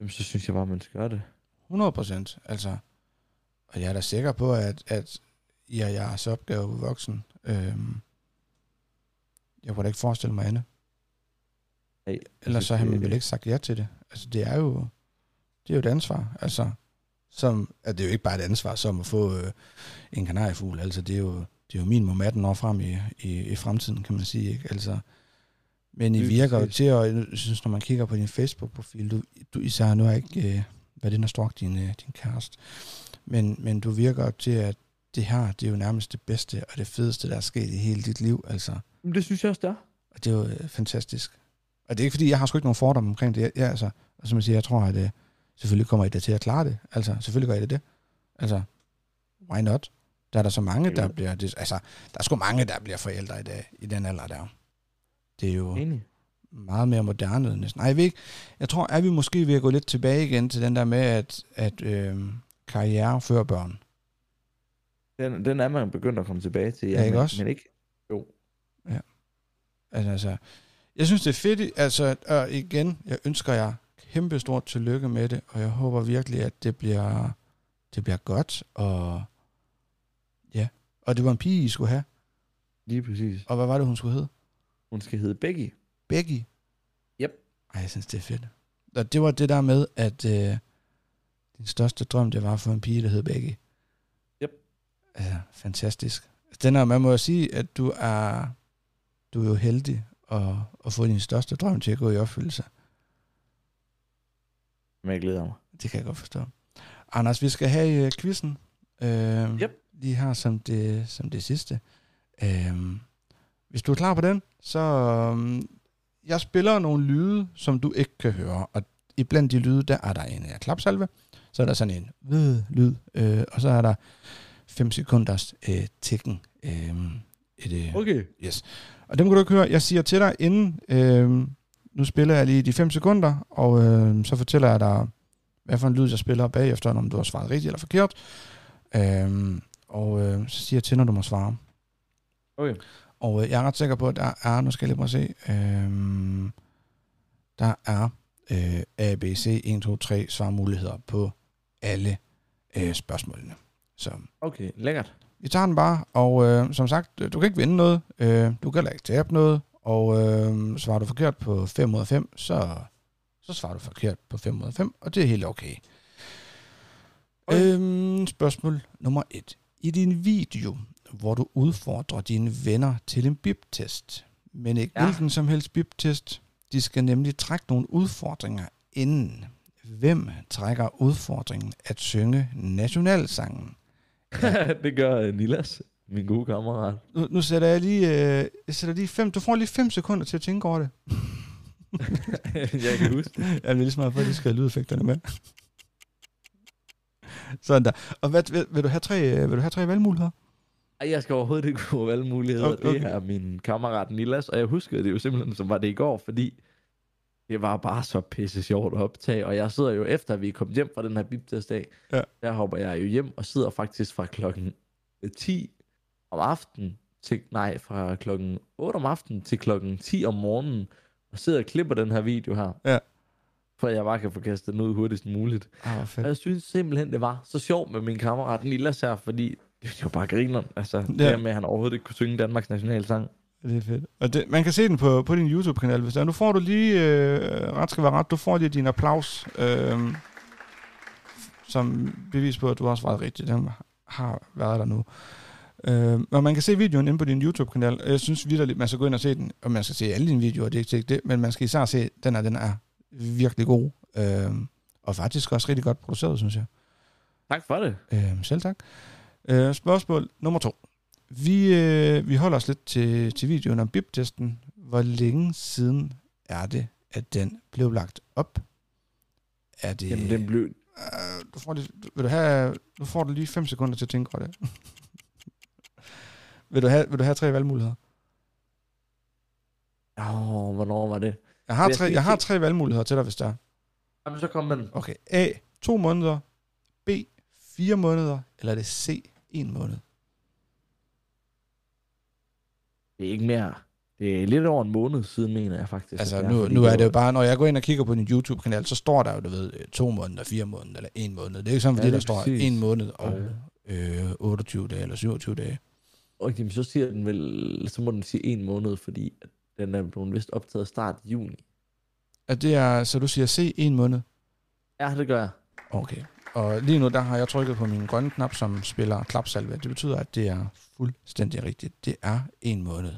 jamen, så synes jeg bare, man skal gøre det. 100 procent, altså. Og jeg er da sikker på, at, at I er jeres opgave voksen. Øhm, jeg kunne da ikke forestille mig andet. Hey, Ellers så har man vel ikke sagt ja til det. Altså, det er jo, det er jo et ansvar. Altså, som, at det er jo ikke bare et ansvar som at få øh, en kanariefugl. Altså, det er jo, det er jo minimum 18 år frem i, i, i fremtiden, kan man sige. Ikke? Altså, men I virker jo til, og jeg synes, når man kigger på din Facebook-profil, du, du især nu er ikke, øh, hvad det er, stalk din, øh, din kæreste, men, men du virker jo til, at det her, det er jo nærmest det bedste og det fedeste, der er sket i hele dit liv. Altså, Men det synes jeg også, det er. og det er jo øh, fantastisk. Og det er ikke fordi, jeg har sgu ikke nogen fordomme omkring det. Jeg, jeg, altså, og som jeg siger, jeg tror, at øh, selvfølgelig kommer I da til at klare det. Altså, selvfølgelig gør I det det. Altså, why not? Der er der så mange, der bliver... Det, altså, der er sgu mange, der bliver forældre i dag, i den alder der. Det er jo Enig. meget mere moderne næsten. Nej, jeg ved ikke. Jeg tror, er vi måske ved at gå lidt tilbage igen til den der med, at, at øh, karriere før børn. Den, den er man begyndt at komme tilbage til. Ja, ikke men, også? Men ikke. Jo. Altså, altså, jeg synes, det er fedt. Altså, og igen, jeg ønsker jer kæmpe stort tillykke med det, og jeg håber virkelig, at det bliver, det bliver godt. Og ja, og det var en pige, I skulle have. Lige præcis. Og hvad var det, hun skulle hedde? Hun skal hedde Becky. Becky? Yep. Ej, jeg synes, det er fedt. Og det var det der med, at øh, din største drøm, det var få en pige, der hed Becky. Yep. Altså, fantastisk. Den er, man må jo sige, at du er, du er jo heldig at, at få din største drøm til at gå i opfyldelse. Men jeg glæder mig. Det kan jeg godt forstå. Anders, vi skal have uh, quizzen. Uh, Yep. Lige her som det, som det sidste. Uh, hvis du er klar på den, så... Um, jeg spiller nogle lyde, som du ikke kan høre. Og iblandt de lyde, der er der en klapsalve. Så er der sådan en ved lyd. Uh, og så er der 5 sekunders uh, tikken. Uh, et, uh, Okay. Yes. Og dem kan du ikke høre. Jeg siger til dig inden, øh, nu spiller jeg lige de 5 sekunder, og øh, så fortæller jeg dig, hvad for en lyd jeg spiller bagefter, om du har svaret rigtigt eller forkert. Øh, og øh, så siger jeg til, når du må svare. Okay. Og øh, jeg er ret sikker på, at der er, nu skal jeg lige prøve at se, øh, der er øh, A, B, C, 1, 2, 3 svarmuligheder på alle øh, spørgsmålene. Så Okay, lækkert. vi tager den bare, og øh, som sagt, du kan ikke vinde noget, øh, du kan heller ikke tabe noget, og øh, svarer du forkert på 5 ud af 5, så, så svarer du forkert på 5 ud af 5, og det er helt okay. okay. Øhm, spørgsmål nummer 1. I din video, hvor du udfordrer dine venner til en bib-test, men ikke ja. hvilken som helst bib-test, de skal nemlig trække nogle udfordringer inden. Hvem trækker udfordringen at synge nationalsangen? <laughs> det gør uh, Nilas, min gode kammerat. Nu, nu sætter jeg lige, øh, jeg sætter lige fem, du får lige fem sekunder til at tænke over det. <laughs> jeg kan huske det. <laughs> Jeg lige så meget for, at de skal have lydeffekterne med. Sådan der. Og hvad, vil, vil, du have tre, øh, vil du have tre valgmuligheder? Jeg skal overhovedet ikke få valgmuligheder. Okay, okay. Det er min kammerat Nilas, og jeg husker det jo simpelthen, som var det i går, fordi det var bare så pisse sjovt at optage, og jeg sidder jo efter, at vi er kommet hjem fra den her bibtestdag, ja. der hopper jeg jo hjem og sidder faktisk fra klokken 10 om aftenen til, nej, fra klokken 8 om aftenen til klokken 10 om morgenen, og sidder og klipper den her video her. Ja. For jeg bare kan få kastet den ud hurtigst muligt. Ah, fedt. Og jeg synes simpelthen, det var så sjovt med min kammerat Nilas her, fordi det var bare griner. Altså, ja. det med, at han overhovedet ikke kunne synge Danmarks nationalsang. Det er fedt. Og det, man kan se den på, på din YouTube-kanal, hvis der. Nu får du lige, øh, ret skal være ret, du får lige din applaus, øh, som bevis på, at du også var rigtig. Den har været der nu. Øh, og man kan se videoen inde på din YouTube-kanal. Jeg synes videre, man skal gå ind og se den, og man skal se alle dine videoer, det er ikke det, men man skal især se, den er, den er virkelig god. Øh, og faktisk også rigtig godt produceret, synes jeg. Tak for det. Øh, selv tak. Øh, spørgsmål nummer to. Vi, øh, vi holder os lidt til, til videoen om bib-testen. Hvor længe siden er det, at den blev lagt op? Er det... Jamen, den blev... Øh, du får lige, vil du have, du får du lige 5 sekunder til at tænke over det. <laughs> vil, du have, vil du have tre valgmuligheder? Åh, oh, hvornår var det? Jeg har, tre, jeg har tre valgmuligheder til dig, hvis der er. Jamen, så kom den. Okay. A. To måneder. B. Fire måneder. Eller er det C. En måned? Det er ikke mere. Det er lidt over en måned siden, mener jeg faktisk. Altså, nu, nu er det jo bare, når jeg går ind og kigger på din YouTube-kanal, så står der jo, du ved, to måneder, fire måneder, eller en måned. Det er ikke sådan, fordi ja, der står en måned og øh, 28 dage, eller 27 dage. Okay, men så siger den vel, så må den sige en måned, fordi den er blevet vist optaget start juni. At det er, så du siger C en måned? Ja, det gør jeg. Okay. Og lige nu, der har jeg trykket på min grønne knap, som spiller klapsalve. Det betyder, at det er fuldstændig rigtigt. Det er en måned.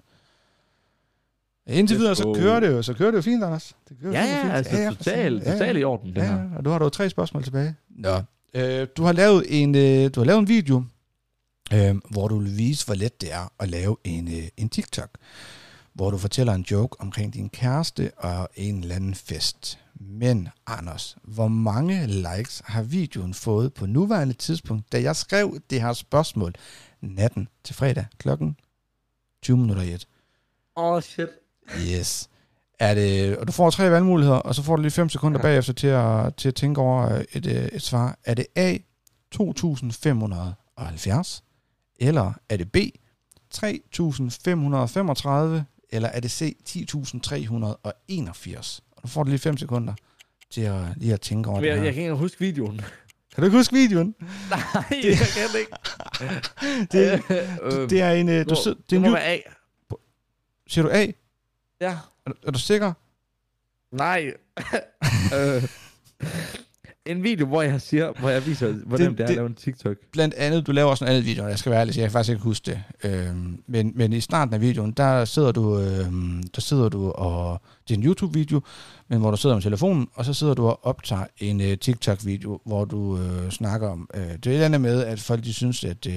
Indtil videre, så kører det jo, så kører det jo fint, Anders. Det kører ja, ja, fint. altså ja, totalt, ja, totalt i orden, det ja, her. og du har dog tre spørgsmål tilbage. Nå. Øh, du har lavet en, øh, du har lavet en video, øh, hvor du vil vise, hvor let det er at lave en, øh, en TikTok, hvor du fortæller en joke omkring din kæreste og en eller anden fest. Men, Anders, hvor mange likes har videoen fået på nuværende tidspunkt, da jeg skrev det her spørgsmål natten til fredag klokken 20 minutter i et? Åh, oh, shit. Yes. Er det, og du får tre valgmuligheder, og så får du lige 5 sekunder ja. bagefter til at, til at tænke over et, et svar. Er det A, 2570, eller er det B, 3535, eller er det C, 10.381? Du får lige 5 sekunder til at, lige at tænke over jeg, det her. Jeg kan ikke huske videoen. Kan du ikke huske videoen? Nej, det, jeg kan ikke. <laughs> det, det, det er en... Øh, du, det, det må være A. Siger du A? Ja. Er, er du sikker? Nej. <laughs> øh, en video, hvor jeg siger, hvor jeg viser, hvordan det, det er at lave en TikTok. Blandt andet, du laver også en anden video, jeg skal være ærlig, jeg kan faktisk ikke huske det. Øhm, men, men i starten af videoen, der sidder du, øhm, der sidder du og, det er en YouTube-video, men hvor du sidder med telefonen, og så sidder du og optager en uh, TikTok-video, hvor du øh, snakker om, øh, det er et eller andet med, at folk de synes, at øh,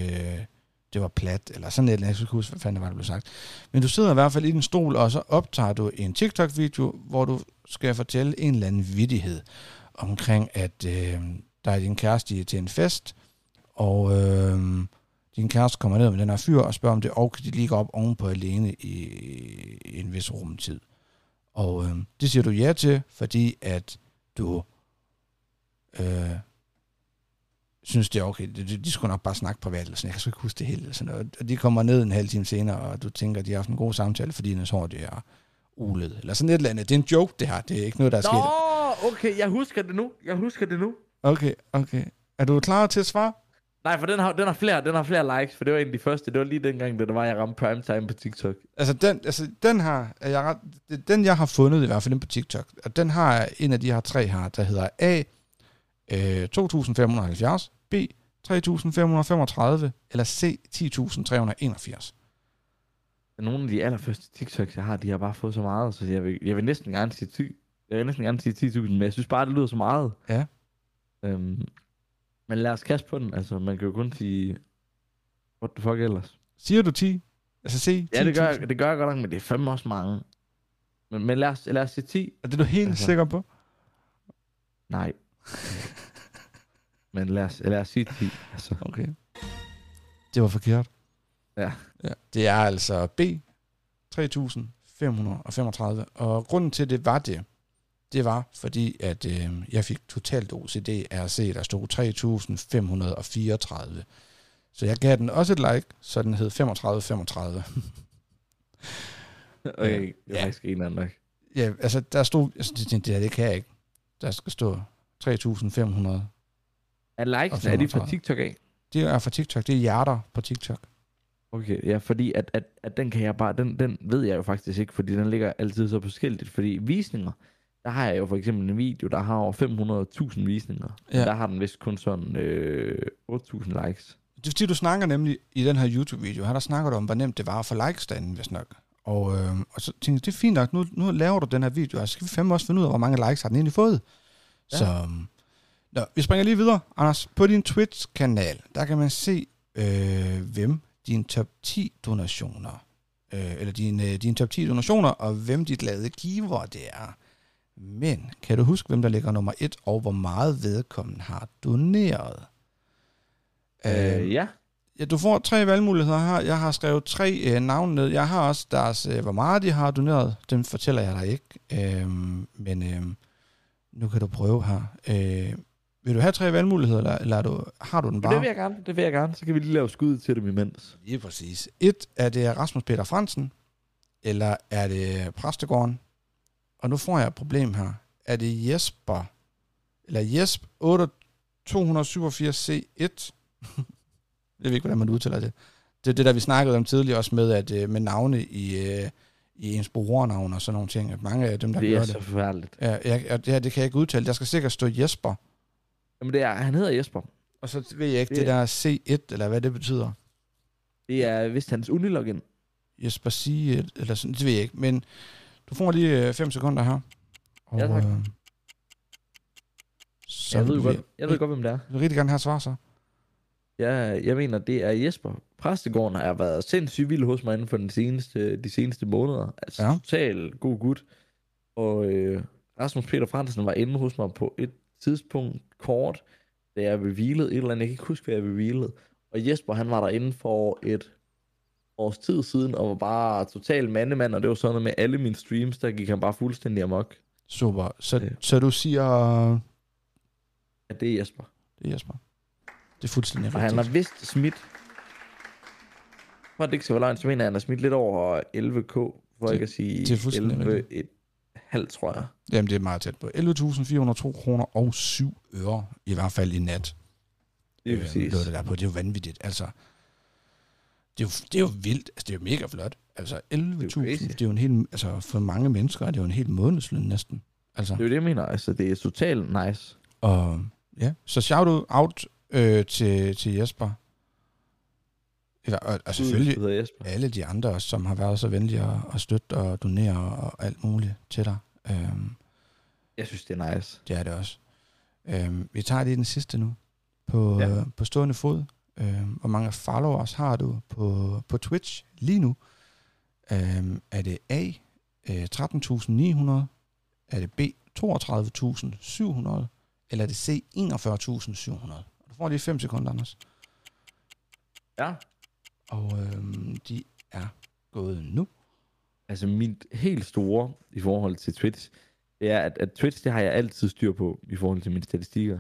det var plat, eller sådan et eller andet, jeg skal huske, hvad fanden det var, der blev sagt. Men du sidder i hvert fald i din stol, og så optager du en TikTok-video, hvor du skal fortælle en eller anden vidighed omkring, at øh, der er din kæreste til en fest, og øh, din kæreste kommer ned med den her fyr og spørger, om det og kan de lige op ovenpå alene i, i en vis rumtid. Og øh, det siger du ja til, fordi at du øh, synes, det er okay. De, de, skulle nok bare snakke privat, eller sådan. jeg kan sgu ikke huske det hele. Eller sådan noget. Og de kommer ned en halv time senere, og du tænker, at de har haft en god samtale, fordi hendes hår det er ulet. Eller sådan et eller andet. Det er en joke, det her. Det er ikke noget, der er Nå, sket okay, jeg husker det nu. Jeg husker det nu. Okay, okay. Er du klar til at svare? Nej, for den har, den har, flere, den har flere likes, for det var en af de første. Det var lige dengang, det var, jeg ramte primetime på TikTok. Altså, den, altså, den har, er jeg den jeg har fundet, i hvert fald på TikTok, og den har en af de her tre her, der hedder A, øh, 2570, B, 3535, eller C, 10381. Nogle af de allerførste TikToks, jeg har, de har bare fået så meget, så jeg vil, jeg vil næsten gerne sige 10. Jeg vil næsten gerne sige 10.000, men jeg synes bare, det lyder så meget. Ja. Øhm, men lad os kaste på den. Altså, man kan jo kun sige, what the fuck ellers? Siger du 10? Altså C, 10.000? Ja, det gør, jeg, det gør jeg godt nok, men det er fandme også mange. Men, men lad, os, lad os sige 10. Er det du helt Altså. sikker på? Nej. men lad os, lad os sige 10. Altså. Okay. Det var forkert. Ja. ja. Det er altså B, 3535. Og grunden til, det var det, det var, fordi at øh, jeg fik totalt OCD af at se, at der stod 3534. Så jeg gav den også et like, så den hed 3535. <laughs> Okay, det er Ja. faktisk en anden nok. ja, altså der stod, altså, det, det, det, det kan jeg ikke. Der skal stå 3500. Er likes, er de fra 35. TikTok af? Det er fra TikTok, det er hjerter på TikTok. Okay, ja, fordi at, at, at den kan jeg bare, den, den ved jeg jo faktisk ikke, fordi den ligger altid så forskelligt. Fordi visninger, der har jeg jo for eksempel en video, der har over 500.000 visninger. Ja. Der har den vist kun sådan øh, 8.000 likes. Det er fordi, du snakker nemlig i den her YouTube-video, her der snakker du om, hvor nemt det var at få likes derinde, hvis nok. Og, øh, og så tænkte jeg, det er fint nok, nu, nu laver du den her video, og så skal vi fandme også finde ud af, hvor mange likes har den egentlig fået. Ja. Ja. Så, øhm, nå, vi springer lige videre, Anders. På din Twitch-kanal, der kan man se, øh, hvem dine top 10 donationer, øh, eller dine, øh, dine top 10 donationer, og hvem dit glade giver det er. Men kan du huske, hvem der ligger nummer 1, og hvor meget vedkommende har doneret? Øh, ja. Ja, du får tre valgmuligheder her. Jeg har skrevet tre øh, navne ned. Jeg har også deres, øh, hvor meget de har doneret. Dem fortæller jeg dig ikke. Øhm, men øhm, nu kan du prøve her. Øh, vil du have tre valgmuligheder, eller, eller er du, har du den Men bare? det vil jeg gerne, det vil jeg gerne. Så kan vi lige lave skud til dem imens. Lige præcis. Et, er det Rasmus Peter Fransen, eller er det Præstegården? Og nu får jeg et problem her. Er det Jesper, eller Jesp 8287C1? <laughs> jeg ved ikke, hvordan man udtaler det. Det er det, der vi snakkede om tidligere også med, at øh, med navne i, øh, i ens brugernavn og sådan nogle ting. At mange af dem, der Det gør er det. så forfærdeligt. Ja, jeg, jeg, det her, det kan jeg ikke udtale. Der skal sikkert stå Jesper. Jamen det er, han hedder Jesper. Og så ved jeg ikke det, Det- det der C1, eller hvad det betyder. Det er vist hans unilogin. Jesper sige, eller sådan, det ved jeg ikke, men du får lige 5 sekunder her. Og, Ja, tak. øh, så Jeg ved, vil, godt, jeg ved godt, hvem det er. Jeg vil rigtig gerne have svar så. Jeg, jeg mener, det er Jesper. Præstegården har været sindssygt vild hos mig inden for den seneste, de seneste måneder. Altså ja. Ja. total god gut. Og øh, Rasmus Peter Fransen var inde hos mig på et tidspunkt kort, da jeg revealede et eller andet. Jeg kan ikke huske, hvad jeg revealede. Og Jesper, han var derinde for et års tid siden, og var bare total mandemand, og det var sådan noget med alle mine streams, der gik han bare fuldstændig amok. Super. Så, Ja. så du siger, Ja, det er Jesper. det er Jesper. Det er fuldstændig Og han har rigtigt. vist smidt, for det ikke skal være løgn, så mener jeg, han har smidt lidt over 11k, for Det- ikke at sige det er fuldstændig 11, et halvt, tror jeg. Jamen, det er meget tæt på. 11.402 kroner og 7 øre, i hvert fald i nat. Det er Øh, præcis. det der på. Det er jo vanvittigt. Altså, det er jo, det er jo vildt. Altså, det er jo mega flot. Altså, 11.000, crazy. det er jo en hel, altså, for mange mennesker er det jo en hel månedsløn næsten. Altså. Det er jo det, jeg mener. Altså, det er totalt nice. Og ja, så shout out øh, til, til Jesper. Ja, og, og selvfølgelig Det hedder Jesper. alle de andre også, som har været så venlige at, at støtte og donere og alt muligt til dig. Øhm, Jeg synes, det er nice. det er det også. Øhm, vi tager lige den sidste nu. På, Ja. ja. på stående fod. Øhm, hvor mange followers har du på, på Twitch lige nu? Øhm, er det A, øh, 13.900? Er det B, 32.700? Eller er det C, 41.700? Du får lige 5 sekunder, Anders. Ja. Og øhm, de er gået nu. Altså, mit helt store i forhold til Twitch, det er, at, at Twitch, det har jeg altid styr på i forhold til mine statistikker.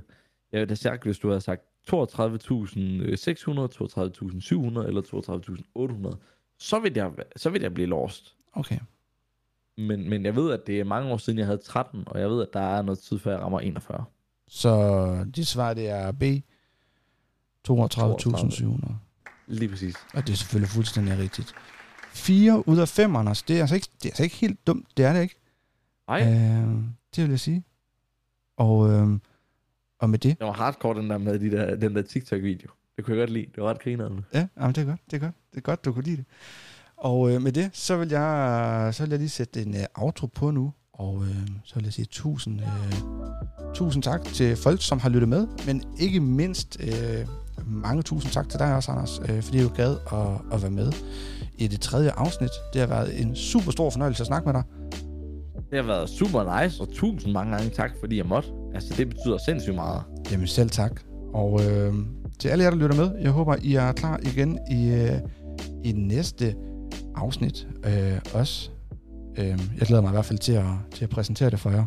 Jeg ville have sagt, hvis du havde sagt 32.600, 32.700 eller 32.800, så vil jeg, så vil jeg blive lost. Okay. Men, men jeg ved, at det er mange år siden, jeg havde 13, og jeg ved, at der er noget tid, før jeg rammer 41. Så dit svar, det er B, 32.700. Lige præcis. Og det er selvfølgelig fuldstændig rigtigt. 4 ud af 5, Anders. Det er altså ikke, det er altså ikke helt dumt. Det er det ikke. Ej, Øh, det vil jeg sige. Og, øh, og med det, det var hardcore, den der med de der, den der TikTok-video. Det kunne jeg godt lide. Det var ret grinerende. ja, jamen, det er godt, det er godt. Det er godt, du kunne lide det. Og øh, med det, så vil, jeg, så vil jeg lige sætte en øh, outro på nu. Og øh, så vil jeg sige tusind, øh, tusind tak til folk, som har lyttet med. Men ikke mindst øh, mange tusind tak til dig også, Anders, øh, fordi du gad at, at være med i det tredje afsnit. Det har været en super stor fornøjelse at snakke med dig. Det har været super nice, og tusind mange gange tak, fordi jeg måtte. Altså, det betyder sindssygt meget. Jamen selv tak. Og øh, til alle jer, der lytter med, jeg håber, I er klar igen i, øh, i næste afsnit øh, også. Øh, jeg glæder mig i hvert fald til at, til at præsentere det for jer.